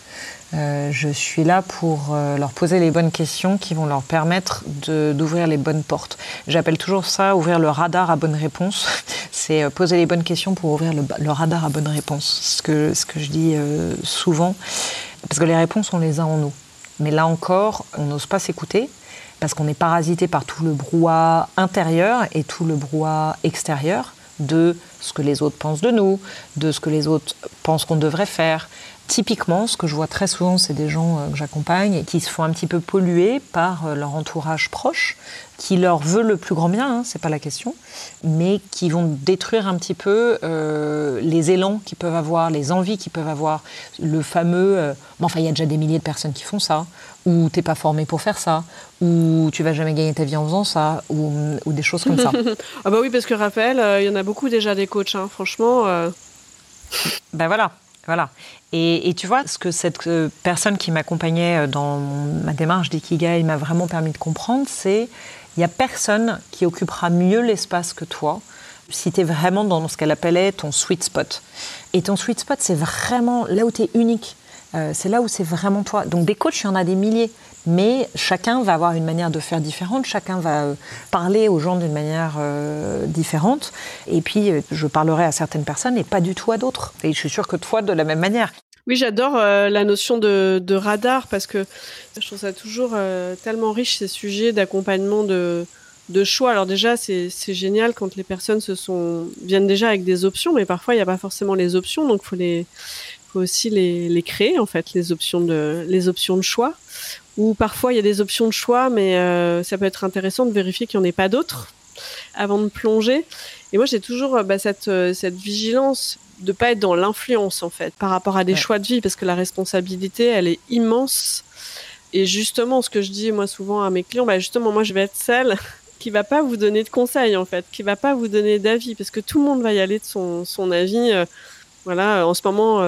Euh, je suis là pour euh, leur poser les bonnes questions qui vont leur permettre d'ouvrir les bonnes portes. J'appelle toujours ça ouvrir le radar à bonne réponse. (laughs) C'est euh, poser les bonnes questions pour ouvrir le, radar à bonne réponse. Ce que, ce que je dis souvent, parce que les réponses, on les a en nous. Mais là encore, on n'ose pas s'écouter parce qu'on est parasité par tout le brouhaha intérieur et tout le brouhaha extérieur de ce que les autres pensent de nous, de ce que les autres pensent qu'on devrait faire, typiquement, ce que je vois très souvent, c'est des gens euh, que j'accompagne qui se font un petit peu polluer par euh, leur entourage proche, qui leur veut le plus grand bien, hein, c'est pas la question, mais qui vont détruire un petit peu euh, les élans qu'ils peuvent avoir, les envies qu'ils peuvent avoir, le fameux. enfin, il y a déjà des milliers de personnes qui font ça, ou t'es pas formé pour faire ça, ou tu vas jamais gagner ta vie en faisant ça, ou, des choses comme ça. (laughs) ah bah oui, parce que Raphaël, il y en a beaucoup déjà des coachs, hein, franchement. Ben voilà, voilà. Et, tu vois, ce que cette euh, personne qui m'accompagnait euh, dans ma démarche d'Ikigai m'a vraiment permis de comprendre, c'est il n'y a personne qui occupera mieux l'espace que toi si tu es vraiment dans ce qu'elle appelait ton sweet spot. Et ton sweet spot, c'est vraiment là où tu es unique. Euh, c'est là où c'est vraiment toi. Donc des coachs, il y en a des milliers mais chacun va avoir une manière de faire différente, chacun va euh, parler aux gens d'une manière euh, différente, et puis euh, je parlerai à certaines personnes et pas du tout à d'autres. Et je suis sûre que toi, de la même manière. Oui, j'adore la notion de, radar parce que je trouve ça toujours tellement riche ces sujets d'accompagnement de, choix. Alors déjà, c'est génial quand les personnes se sont viennent déjà avec des options, mais parfois il n'y a pas forcément les options, donc faut les faut aussi les, les, créer en fait les options de les options de choix ou parfois il y a des options de choix, mais euh, ça peut être intéressant de vérifier qu'il n'y en ait pas d'autres avant de plonger. Et moi, j'ai toujours euh, bah, cette, euh, cette vigilance de pas être dans l'influence en fait par rapport à des choix de vie, parce que la responsabilité, elle est immense. Et justement, ce que je dis moi souvent à mes clients, bah justement, moi, je vais être celle (laughs) qui va pas vous donner de conseils en fait, qui va pas vous donner d'avis, parce que tout le monde va y aller de son, son avis. Voilà, en ce moment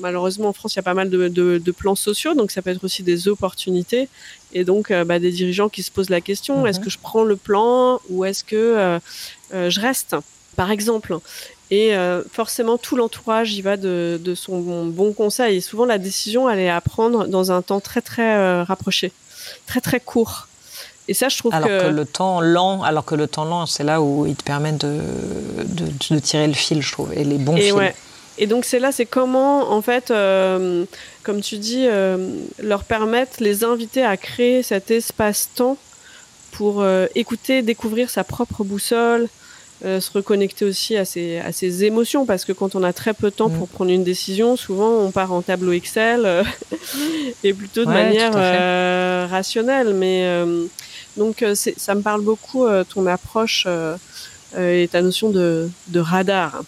malheureusement en France, il y a pas mal de, plans sociaux, donc ça peut être aussi des opportunités. Et donc, euh, bah, des dirigeants qui se posent la question est-ce mhm. que je prends le plan ou est-ce que euh, euh, je reste, par exemple? Et forcément, tout l'entourage y va de, son bon conseil. Et souvent, la décision, elle est à prendre dans un temps très très rapproché, très très court. Et ça, je trouve alors que... le temps lent, alors que le temps lent, c'est là où il te permet de, de, tirer le fil, je trouve, et les bons fils. Et donc c'est là, c'est comment, en fait, euh, comme tu dis, euh, leur permettre, les inviter à créer cet espace-temps pour euh, écouter, découvrir sa propre boussole, se reconnecter aussi à ses, à ses émotions, parce que quand on a très peu de temps mm. pour prendre une décision, souvent on part en tableau Excel (laughs) et plutôt de manière rationnelle. Mais donc ça me parle beaucoup ton approche et ta notion de, radar.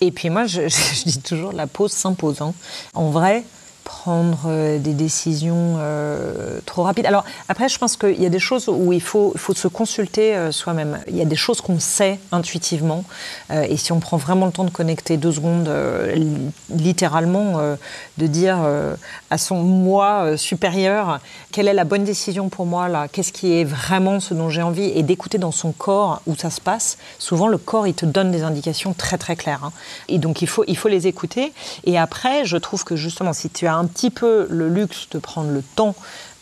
Et puis moi, (laughs) je, dis toujours, la pause s'impose. Hein. En vrai, prendre euh, des décisions euh, trop rapides. Alors après, je pense qu'il y a des choses où il faut, faut se consulter euh, soi-même. Il y a des choses qu'on sait intuitivement, et si on prend vraiment le temps de connecter deux secondes, littéralement, de dire à son moi supérieur quelle est la bonne décision pour moi là, qu'est-ce qui est vraiment ce dont j'ai envie, et d'écouter dans son corps où ça se passe. Souvent, le corps, il te donne des indications très très claires, hein. et donc il faut, il faut les écouter. Et après, je trouve que justement, si tu as un petit peu le luxe de prendre le temps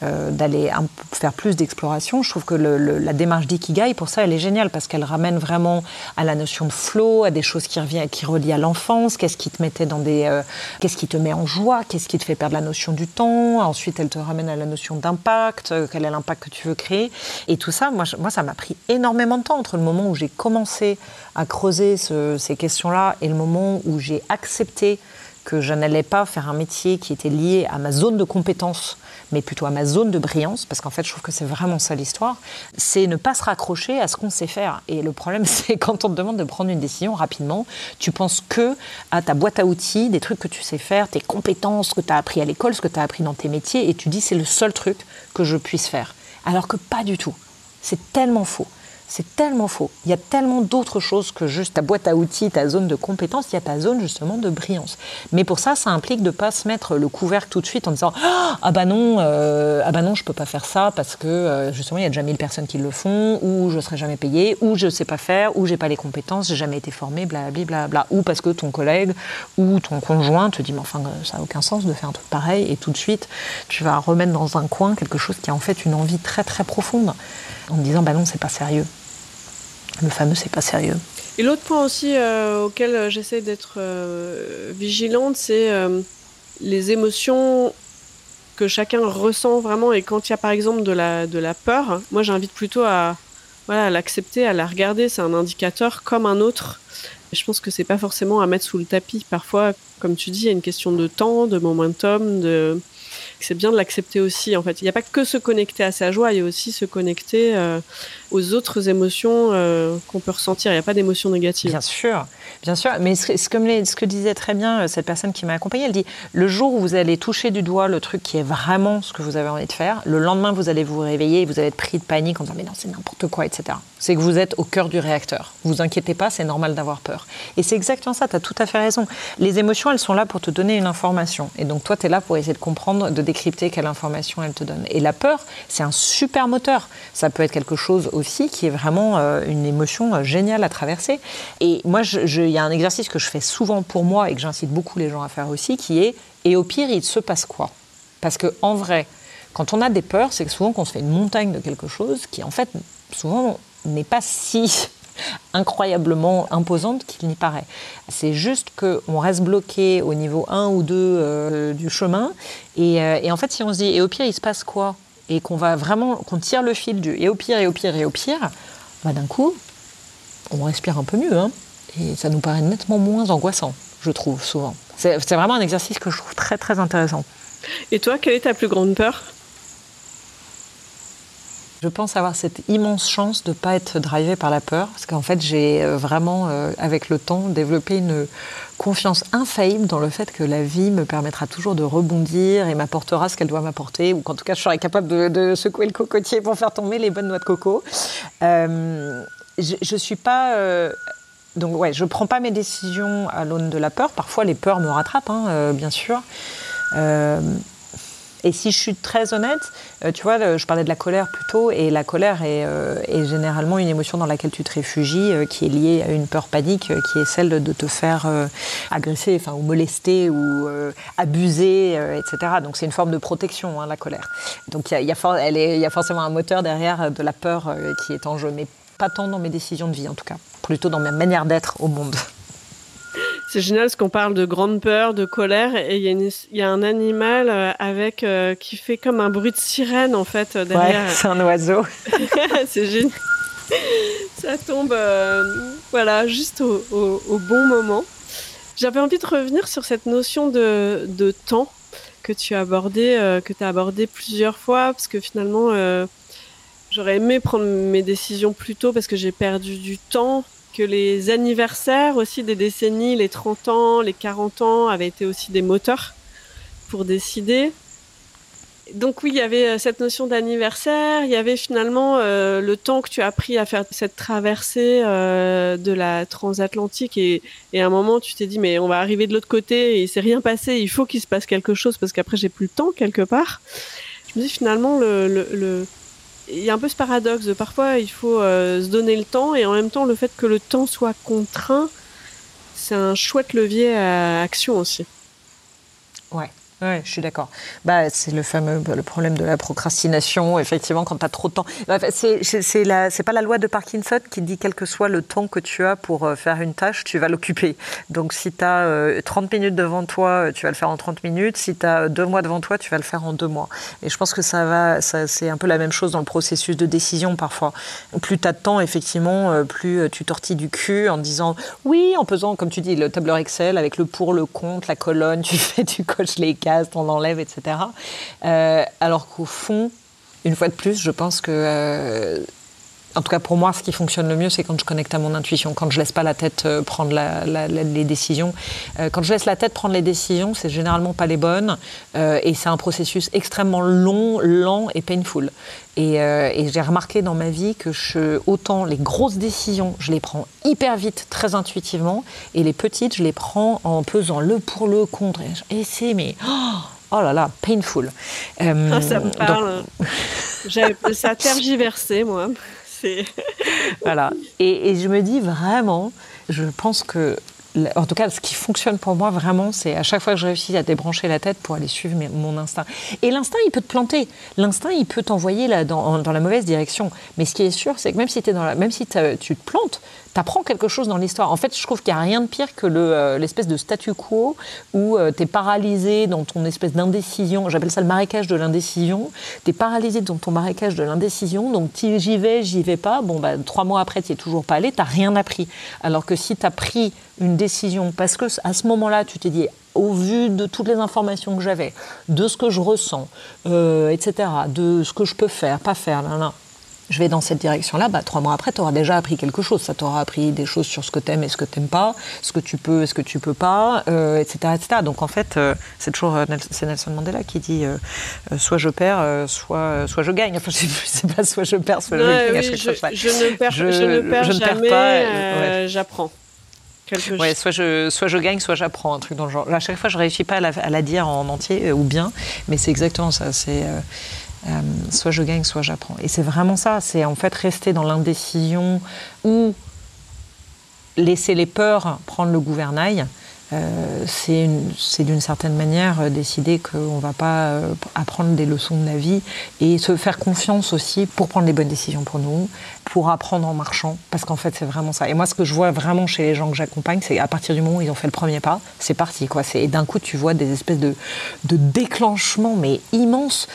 euh, d'aller faire plus d'exploration. Je trouve que la démarche d'Ikigai, pour ça, elle est géniale parce qu'elle ramène vraiment à la notion de flow, à des choses qui reviennent, qui relient à l'enfance. Qu'est-ce qui te mettait dans des, euh, qu'est-ce qui te met en joie, qu'est-ce qui te fait perdre la notion du temps? Ensuite, elle te ramène à la notion d'impact, euh, quel est l'impact que tu veux créer. Et tout ça, moi, moi ça m'a pris énormément de temps entre le moment où j'ai commencé à creuser ces questions-là et le moment où j'ai accepté que je n'allais pas faire un métier qui était lié à ma zone de compétence, mais plutôt à ma zone de brillance, parce qu'en fait, je trouve que c'est vraiment ça l'histoire, c'est ne pas se raccrocher à ce qu'on sait faire. Et le problème, (laughs) c'est quand on te demande de prendre une décision rapidement, tu penses que à ta boîte à outils, des trucs que tu sais faire, tes compétences, ce que tu as appris à l'école, ce que tu as appris dans tes métiers, et tu dis c'est le seul truc que je puisse faire. Alors que pas du tout. C'est tellement faux. C'est tellement faux. Il y a tellement d'autres choses que juste ta boîte à outils, ta zone de compétence, il y a ta zone justement de brillance. Mais pour ça, ça implique de ne pas se mettre le couvercle tout de suite en disant Ah bah non, euh, ah bah non, je peux pas faire ça parce que euh, justement, il y a déjà mille personnes qui le font, ou je serai jamais payé, ou je sais pas faire, ou j'ai pas les compétences, j'ai jamais été formé, blablabla, bla, ou parce que ton collègue ou ton conjoint te dit Mais enfin, ça n'a aucun sens de faire un truc pareil, et tout de suite, tu vas remettre dans un coin quelque chose qui a en fait une envie très très profonde en disant Bah non, c'est pas sérieux. Le fameux c'est pas sérieux. Et l'autre point aussi euh, auquel euh, j'essaie d'être euh, vigilante, c'est les émotions que chacun ressent vraiment. Et quand il y a par exemple de la, de la peur, moi j'invite plutôt à, voilà, l'accepter, à la regarder. C'est un indicateur comme un autre Je pense que c'est pas forcément à mettre sous le tapis. Parfois, comme tu dis, il y a une question de temps, de momentum, c'est bien de l'accepter aussi. En fait, il n'y a pas que se connecter à sa joie, il y a aussi se connecter aux autres émotions euh, qu'on peut ressentir. Il n'y a pas d'émotions négatives. Bien sûr, bien sûr. Mais ce, que disait très bien euh, cette personne qui m'a accompagnée, elle dit le jour où vous allez toucher du doigt le truc qui est vraiment ce que vous avez envie de faire, le lendemain vous allez vous réveiller et vous allez être pris de panique en disant mais non c'est n'importe quoi, etc. C'est que vous êtes au cœur du réacteur. Vous inquiétez pas, c'est normal d'avoir peur. Et c'est exactement ça. Tu as tout à fait raison. Les émotions, elles sont là pour te donner une information. Et donc toi, tu es là pour essayer de comprendre, de décrypter quelle information elle te donne. Et la peur, c'est un super moteur. Ça peut être quelque chose qui est vraiment euh, une émotion euh, géniale à traverser. Et moi, il y a un exercice que je fais souvent pour moi et que j'incite beaucoup les gens à faire aussi, qui est et au pire, il se passe quoi? Parce que en vrai, quand on a des peurs, c'est souvent qu'on se fait une montagne de quelque chose qui, en fait, souvent n'est pas si (laughs) incroyablement imposante qu'il n'y paraît. C'est juste qu'on reste bloqué au niveau 1 ou 2 euh, du chemin. Euh, et, en fait, si on se dit, et au pire, il se passe quoi? Et qu'on va vraiment, qu'on tire le fil du et au pire, et au pire, et au pire, bah, d'un coup, on respire un peu mieux. Hein et ça nous paraît nettement moins angoissant, je trouve, souvent. C'est vraiment un exercice que je trouve très, très intéressant. Et toi, quelle est ta plus grande peur? Je pense avoir cette immense chance de ne pas être drivé par la peur, parce qu'en fait, j'ai euh, vraiment, euh, avec le temps, développé une confiance infaillible dans le fait que la vie me permettra toujours de rebondir et m'apportera ce qu'elle doit m'apporter, ou qu'en tout cas, je serai capable de, secouer le cocotier pour faire tomber les bonnes noix de coco. Euh, je ne suis pas... donc ouais, je prends pas mes décisions à l'aune de la peur. Parfois, les peurs me rattrapent, hein, bien sûr. Et si je suis très honnête, euh, tu vois, je parlais de la colère plutôt, et la colère est, euh, généralement une émotion dans laquelle tu te réfugies, euh, qui est liée à une peur panique, qui est celle de te faire agresser, enfin, ou molester, ou abuser, etc. Donc c'est une forme de protection, hein, la colère. Donc il y, y a, forcément un moteur derrière de la peur qui est en jeu, mais pas tant dans mes décisions de vie en tout cas, plutôt dans ma manière d'être au monde. C'est génial parce qu'on parle de grande peur, de colère, et il y, a un animal euh, avec euh, qui fait comme un bruit de sirène en fait euh, derrière. Ouais, c'est un oiseau. (laughs) c'est génial. Ça tombe, voilà, juste au, bon moment. J'avais envie de revenir sur cette notion de, temps que tu as abordé, que tu as abordé plusieurs fois, parce que finalement, j'aurais aimé prendre mes décisions plus tôt parce que j'ai perdu du temps que les anniversaires aussi des décennies, les 30 ans, les 40 ans, avaient été aussi des moteurs pour décider. Donc oui, il y avait euh, cette notion d'anniversaire, il y avait finalement euh, le temps que tu as pris à faire cette traversée euh, de la transatlantique et, à un moment tu t'es dit mais on va arriver de l'autre côté et il s'est rien passé, il faut qu'il se passe quelque chose parce qu'après j'ai plus le temps quelque part. Je me dis finalement le il y a un peu ce paradoxe parfois il faut euh, se donner le temps et en même temps le fait que le temps soit contraint, c'est un chouette levier à action aussi. Ouais. Oui, je suis d'accord. Bah, c'est le fameux bah, le problème de la procrastination. Effectivement, quand tu as trop de temps. Bah, c'est c'est pas la loi de Parkinson qui dit quel que soit le temps que tu as pour euh, faire une tâche, tu vas l'occuper. Donc si tu as 30 minutes devant toi, tu vas le faire en 30 minutes. Si tu as deux mois devant toi, tu vas le faire en deux mois. Et je pense que ça va, ça, c'est un peu la même chose dans le processus de décision parfois. Plus tu as de temps, effectivement, euh, plus euh, tu tortilles du cul en disant oui, en faisant, comme tu dis, le tableur Excel avec le pour, le contre, la colonne, (laughs) tu fais, tu coches les cas on enlève, etc. Euh, alors qu'au fond, une fois de plus, je pense que euh, en tout cas pour moi, ce qui fonctionne le mieux, c'est quand je connecte à mon intuition, quand je laisse pas la tête euh, prendre les décisions. quand je laisse la tête prendre les décisions, c'est généralement pas les bonnes, et c'est un processus extrêmement long, lent et painful. Et, j'ai remarqué dans ma vie que je, autant les grosses décisions, je les prends hyper vite, très intuitivement, et les petites, je les prends en pesant le pour le contre. Et c'est mais oh, oh là là, painful. Ah, ça me parle. J'avais ça tergiversé, moi. (laughs) voilà. Et, je me dis vraiment, je pense que en tout cas, ce qui fonctionne pour moi vraiment, c'est à chaque fois que je réussis à débrancher la tête pour aller suivre mon instinct. Et l'instinct, il peut te planter. L'instinct, il peut t'envoyer dans, dans, la mauvaise direction. Mais ce qui est sûr, c'est que même si, es dans la, même si tu te plantes, apprends quelque chose dans l'histoire. En fait, je trouve qu'il n'y a rien de pire que euh, l'espèce de statu quo où euh, tu es paralysé dans ton espèce d'indécision. J'appelle ça le marécage de l'indécision. Tu es paralysé dans ton marécage de l'indécision. Donc, j'y vais, j'y vais pas. Bon, bah, trois mois après, tu es toujours pas allé. Tu rien appris. Alors que si tu as pris une décision, parce que à ce moment-là, tu t'es dit, au vu de toutes les informations que j'avais, de ce que je ressens, euh, etc., de ce que je peux faire, pas faire, là, là, je vais dans cette direction-là, bah, trois mois après, tu auras déjà appris quelque chose. Ça t'aura appris des choses sur ce que tu aimes et ce que tu n'aimes pas, ce que tu peux et ce que tu peux pas, euh, etc., etc. Donc en fait, euh, c'est toujours c'est Nelson Mandela qui dit soit je perds, soit, soit je gagne. Enfin, je sais (laughs) pas, soit je perds, soit je gagne. je, ne perds, je, ne perds jamais, j'apprends. Ouais, soit je, soit je gagne, soit j'apprends, un truc dans le genre. À chaque fois, je réussis pas à la, dire en entier euh, ou bien, mais c'est exactement ça. C'est euh, euh, soit je gagne, soit j'apprends. Et c'est vraiment ça. C'est en fait rester dans l'indécision ou laisser les peurs prendre le gouvernail euh, c'est d'une certaine manière euh, décider qu'on ne va pas apprendre des leçons de la vie et se faire confiance aussi pour prendre les bonnes décisions pour nous, pour apprendre en marchant, parce qu'en fait c'est vraiment ça. Et moi ce que je vois vraiment chez les gens que j'accompagne, c'est à partir du moment où ils ont fait le premier pas, c'est parti. Quoi. Et d'un coup tu vois des espèces de, de déclenchements mais immenses,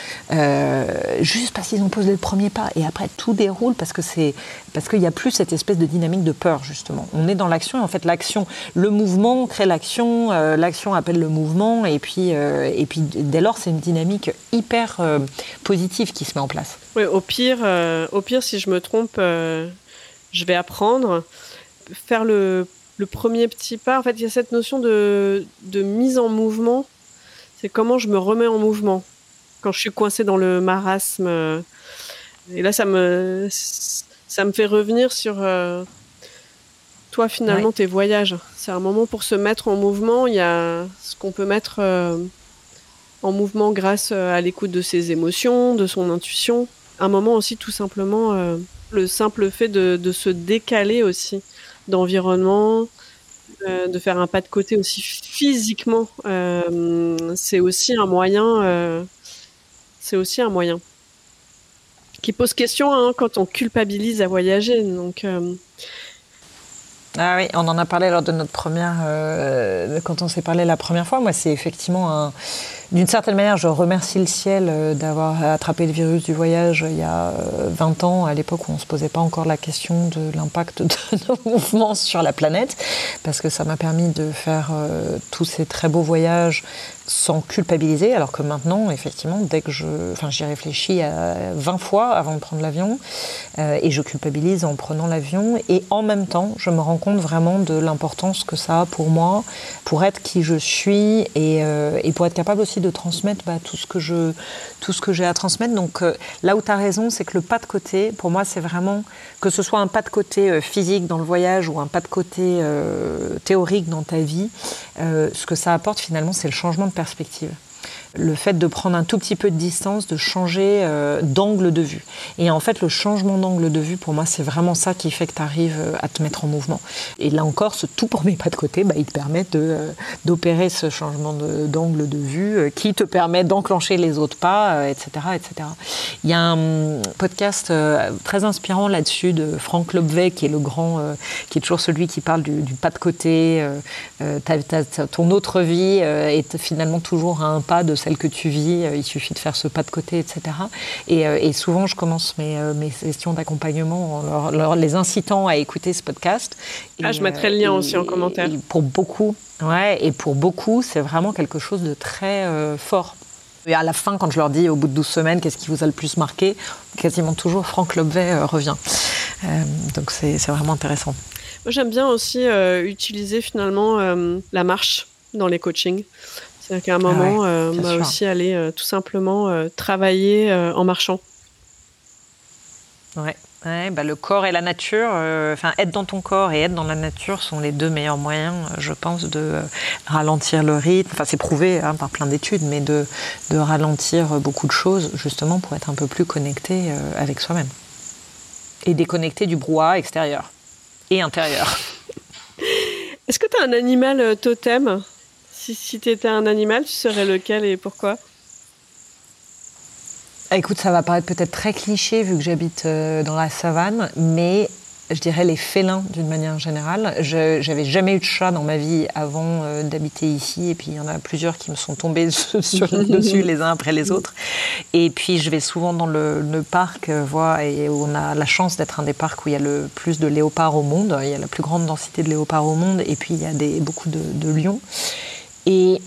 juste parce qu'ils ont posé le premier pas. Et après tout déroule parce que c'est parce qu'il n'y a plus cette espèce de dynamique de peur justement. On est dans l'action et en fait l'action, le mouvement crée l'action euh, l'action, appelle le mouvement, et puis, euh, et puis dès lors, c'est une dynamique hyper euh, positive qui se met en place. Oui, au pire, au pire, si je me trompe, je vais apprendre, faire le, le, premier petit pas. En fait, il y a cette notion de, de mise en mouvement. C'est comment je me remets en mouvement quand je suis coincé dans le marasme. Et là, ça me, ça me fait revenir sur toi finalement tes voyages C'est un moment pour se mettre en mouvement. Il y a ce qu'on peut mettre euh, en mouvement grâce euh, à l'écoute de ses émotions, de son intuition. Un moment aussi tout simplement euh, le simple fait de, se décaler aussi d'environnement, de faire un pas de côté aussi physiquement. c'est aussi un moyen. c'est aussi un moyen qui pose question hein, quand on culpabilise à voyager. Donc ah oui, on en a parlé lors de notre première, euh, quand on s'est parlé la première fois. Moi, c'est effectivement un, d'une certaine manière, je remercie le ciel euh, d'avoir attrapé le virus du voyage il y a 20 euh, ans, à l'époque où on ne se posait pas encore la question de l'impact de (laughs) nos mouvements sur la planète, parce que ça m'a permis de faire tous ces très beaux voyages sans culpabiliser, alors que maintenant, effectivement, dès que je... Enfin, j'y réfléchis à 20 fois avant de prendre l'avion, et je culpabilise en prenant l'avion, et en même temps, je me rends compte vraiment de l'importance que ça a pour moi, pour être qui je suis, et, et pour être capable aussi de transmettre bah, tout ce que je tout ce que j'ai à transmettre. Donc euh, là où tu as raison, c'est que le pas de côté, pour moi, c'est vraiment que ce soit un pas de côté euh, physique dans le voyage ou un pas de côté euh, théorique dans ta vie, ce que ça apporte finalement, c'est le changement de perspective le fait de prendre un tout petit peu de distance, de changer euh, d'angle de vue. Et en fait, le changement d'angle de vue, pour moi, c'est vraiment ça qui fait que tu arrives euh, à te mettre en mouvement. Et là encore, ce tout premier pas de côté, bah, il te permet euh, d'opérer ce changement d'angle de, vue qui te permet d'enclencher les autres pas, etc., etc. Il y a un podcast très inspirant là-dessus de Franck Lobvet, qui est le grand, qui est toujours celui qui parle du, pas de côté. ton autre vie est finalement toujours à un pas de celle que tu vis, euh, il suffit de faire ce pas de côté, etc. Euh, et, souvent, je commence mes, euh, mes sessions d'accompagnement en leur, les incitant à écouter ce podcast. Ah, je mettrai le lien aussi en commentaire. pour beaucoup, ouais, et pour beaucoup, c'est vraiment quelque chose de très fort. Et à la fin, quand je leur dis au bout de 12 semaines, qu'est-ce qui vous a le plus marqué, quasiment toujours Franck Lobvet revient. donc c'est vraiment intéressant. Moi, j'aime bien aussi utiliser finalement la marche dans les coachings. C'est-à-dire qu'à un moment, ah on va aussi aller euh, tout simplement euh, travailler euh, en marchant. Ouais. bah le corps et la nature, enfin être dans ton corps et être dans la nature sont les deux meilleurs moyens, je pense, de ralentir le rythme. Enfin, c'est prouvé hein, par plein d'études, mais de, de, ralentir beaucoup de choses, justement, pour être un peu plus connecté avec soi-même. Et déconnecté du brouhaha extérieur et intérieur. (laughs) Est-ce que tu as un animal totem? Si, tu étais un animal, tu serais lequel et pourquoi? Écoute, ça va paraître peut-être très cliché vu que j'habite euh, dans la savane, mais je dirais les félins d'une manière générale. Je n'avais jamais eu de chat dans ma vie avant euh, d'habiter ici, et puis il y en a plusieurs qui me sont tombés (laughs) sur, dessus les uns après les autres. Et puis je vais souvent dans le, parc, euh, vois, et on a la chance d'être un des parcs où il y a le plus de léopards au monde. Il y a la plus grande densité de léopards au monde, et puis il y a beaucoup de lions. Et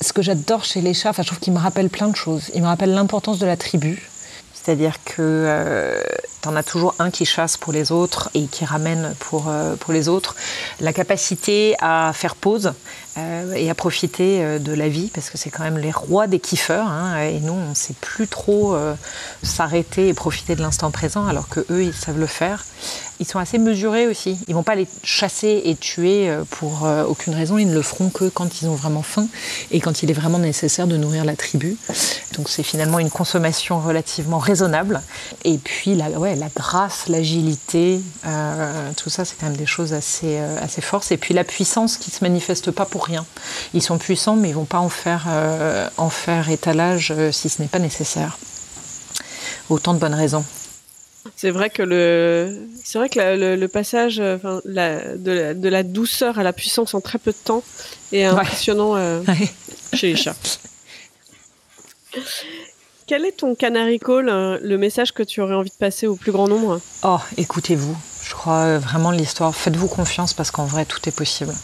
ce que j'adore chez les chats, je trouve qu'ils me rappellent plein de choses. Ils me rappellent l'importance de la tribu. C'est-à-dire que euh, tu en as toujours un qui chasse pour les autres et qui ramène pour, euh, pour les autres. La capacité à faire pause euh, et à profiter de la vie, parce que c'est quand même les rois des kiffeurs. Hein, et nous, on ne sait plus trop s'arrêter et profiter de l'instant présent, alors que eux, ils savent le faire. Ils sont assez mesurés aussi. Ils vont pas les chasser et tuer euh, pour euh, aucune raison. Ils ne le feront que quand ils ont vraiment faim et quand il est vraiment nécessaire de nourrir la tribu. Donc c'est finalement une consommation relativement raisonnable. Et puis la, ouais, la grâce, l'agilité, euh, tout ça c'est quand même des choses assez, assez fortes. Et puis la puissance qui se manifeste pas pour rien. Ils sont puissants mais ils vont pas en faire, en faire étalage si ce n'est pas nécessaire. Autant de bonnes raisons. C'est vrai que le, c'est vrai que le, passage enfin, de, la, douceur à la puissance en très peu de temps est impressionnant euh, (laughs) chez les chats. Quel est ton canary call, euh, le message que tu aurais envie de passer au plus grand nombre? Oh, écoutez-vous. Je crois euh, vraiment l'histoire. Faites-vous confiance parce qu'en vrai, tout est possible.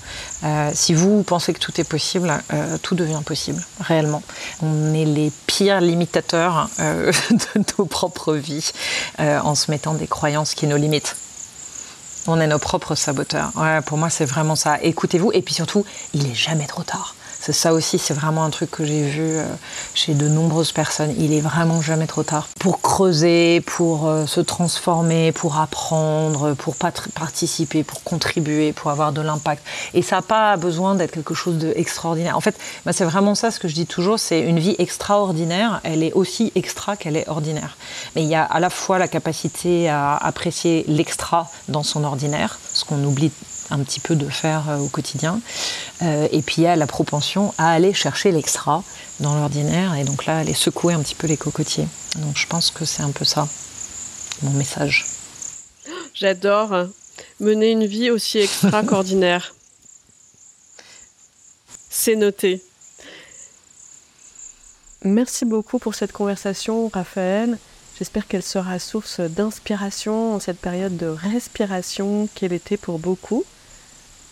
Euh, si vous pensez que tout est possible, euh, tout devient possible, réellement. On est les pires limitateurs (laughs) de nos propres vies en se mettant des croyances qui nous limitent. On est nos propres saboteurs. pour moi, c'est vraiment ça. Écoutez-vous et puis surtout, il est jamais trop tard. C'est ça aussi, c'est vraiment un truc que j'ai vu euh, chez de nombreuses personnes. Il est vraiment jamais trop tard pour creuser, pour euh, se transformer, pour apprendre, pour participer, pour contribuer, pour avoir de l'impact. Et ça n'a pas besoin d'être quelque chose d'extraordinaire. En fait, bah, c'est vraiment ça ce que je dis toujours, c'est une vie extraordinaire, elle est aussi extra qu'elle est ordinaire. Mais il y a à la fois la capacité à apprécier l'extra dans son ordinaire, ce qu'on oublie un petit peu de faire euh, au quotidien. Euh, et puis il y a la propension à aller chercher l'extra dans l'ordinaire et donc là aller secouer un petit peu les cocotiers. Donc je pense que c'est un peu ça, mon message. J'adore mener une vie aussi extra (laughs) qu'ordinaire. C'est noté. Merci beaucoup pour cette conversation, Raphaël. J'espère qu'elle sera source d'inspiration en cette période de respiration qu'elle était pour beaucoup.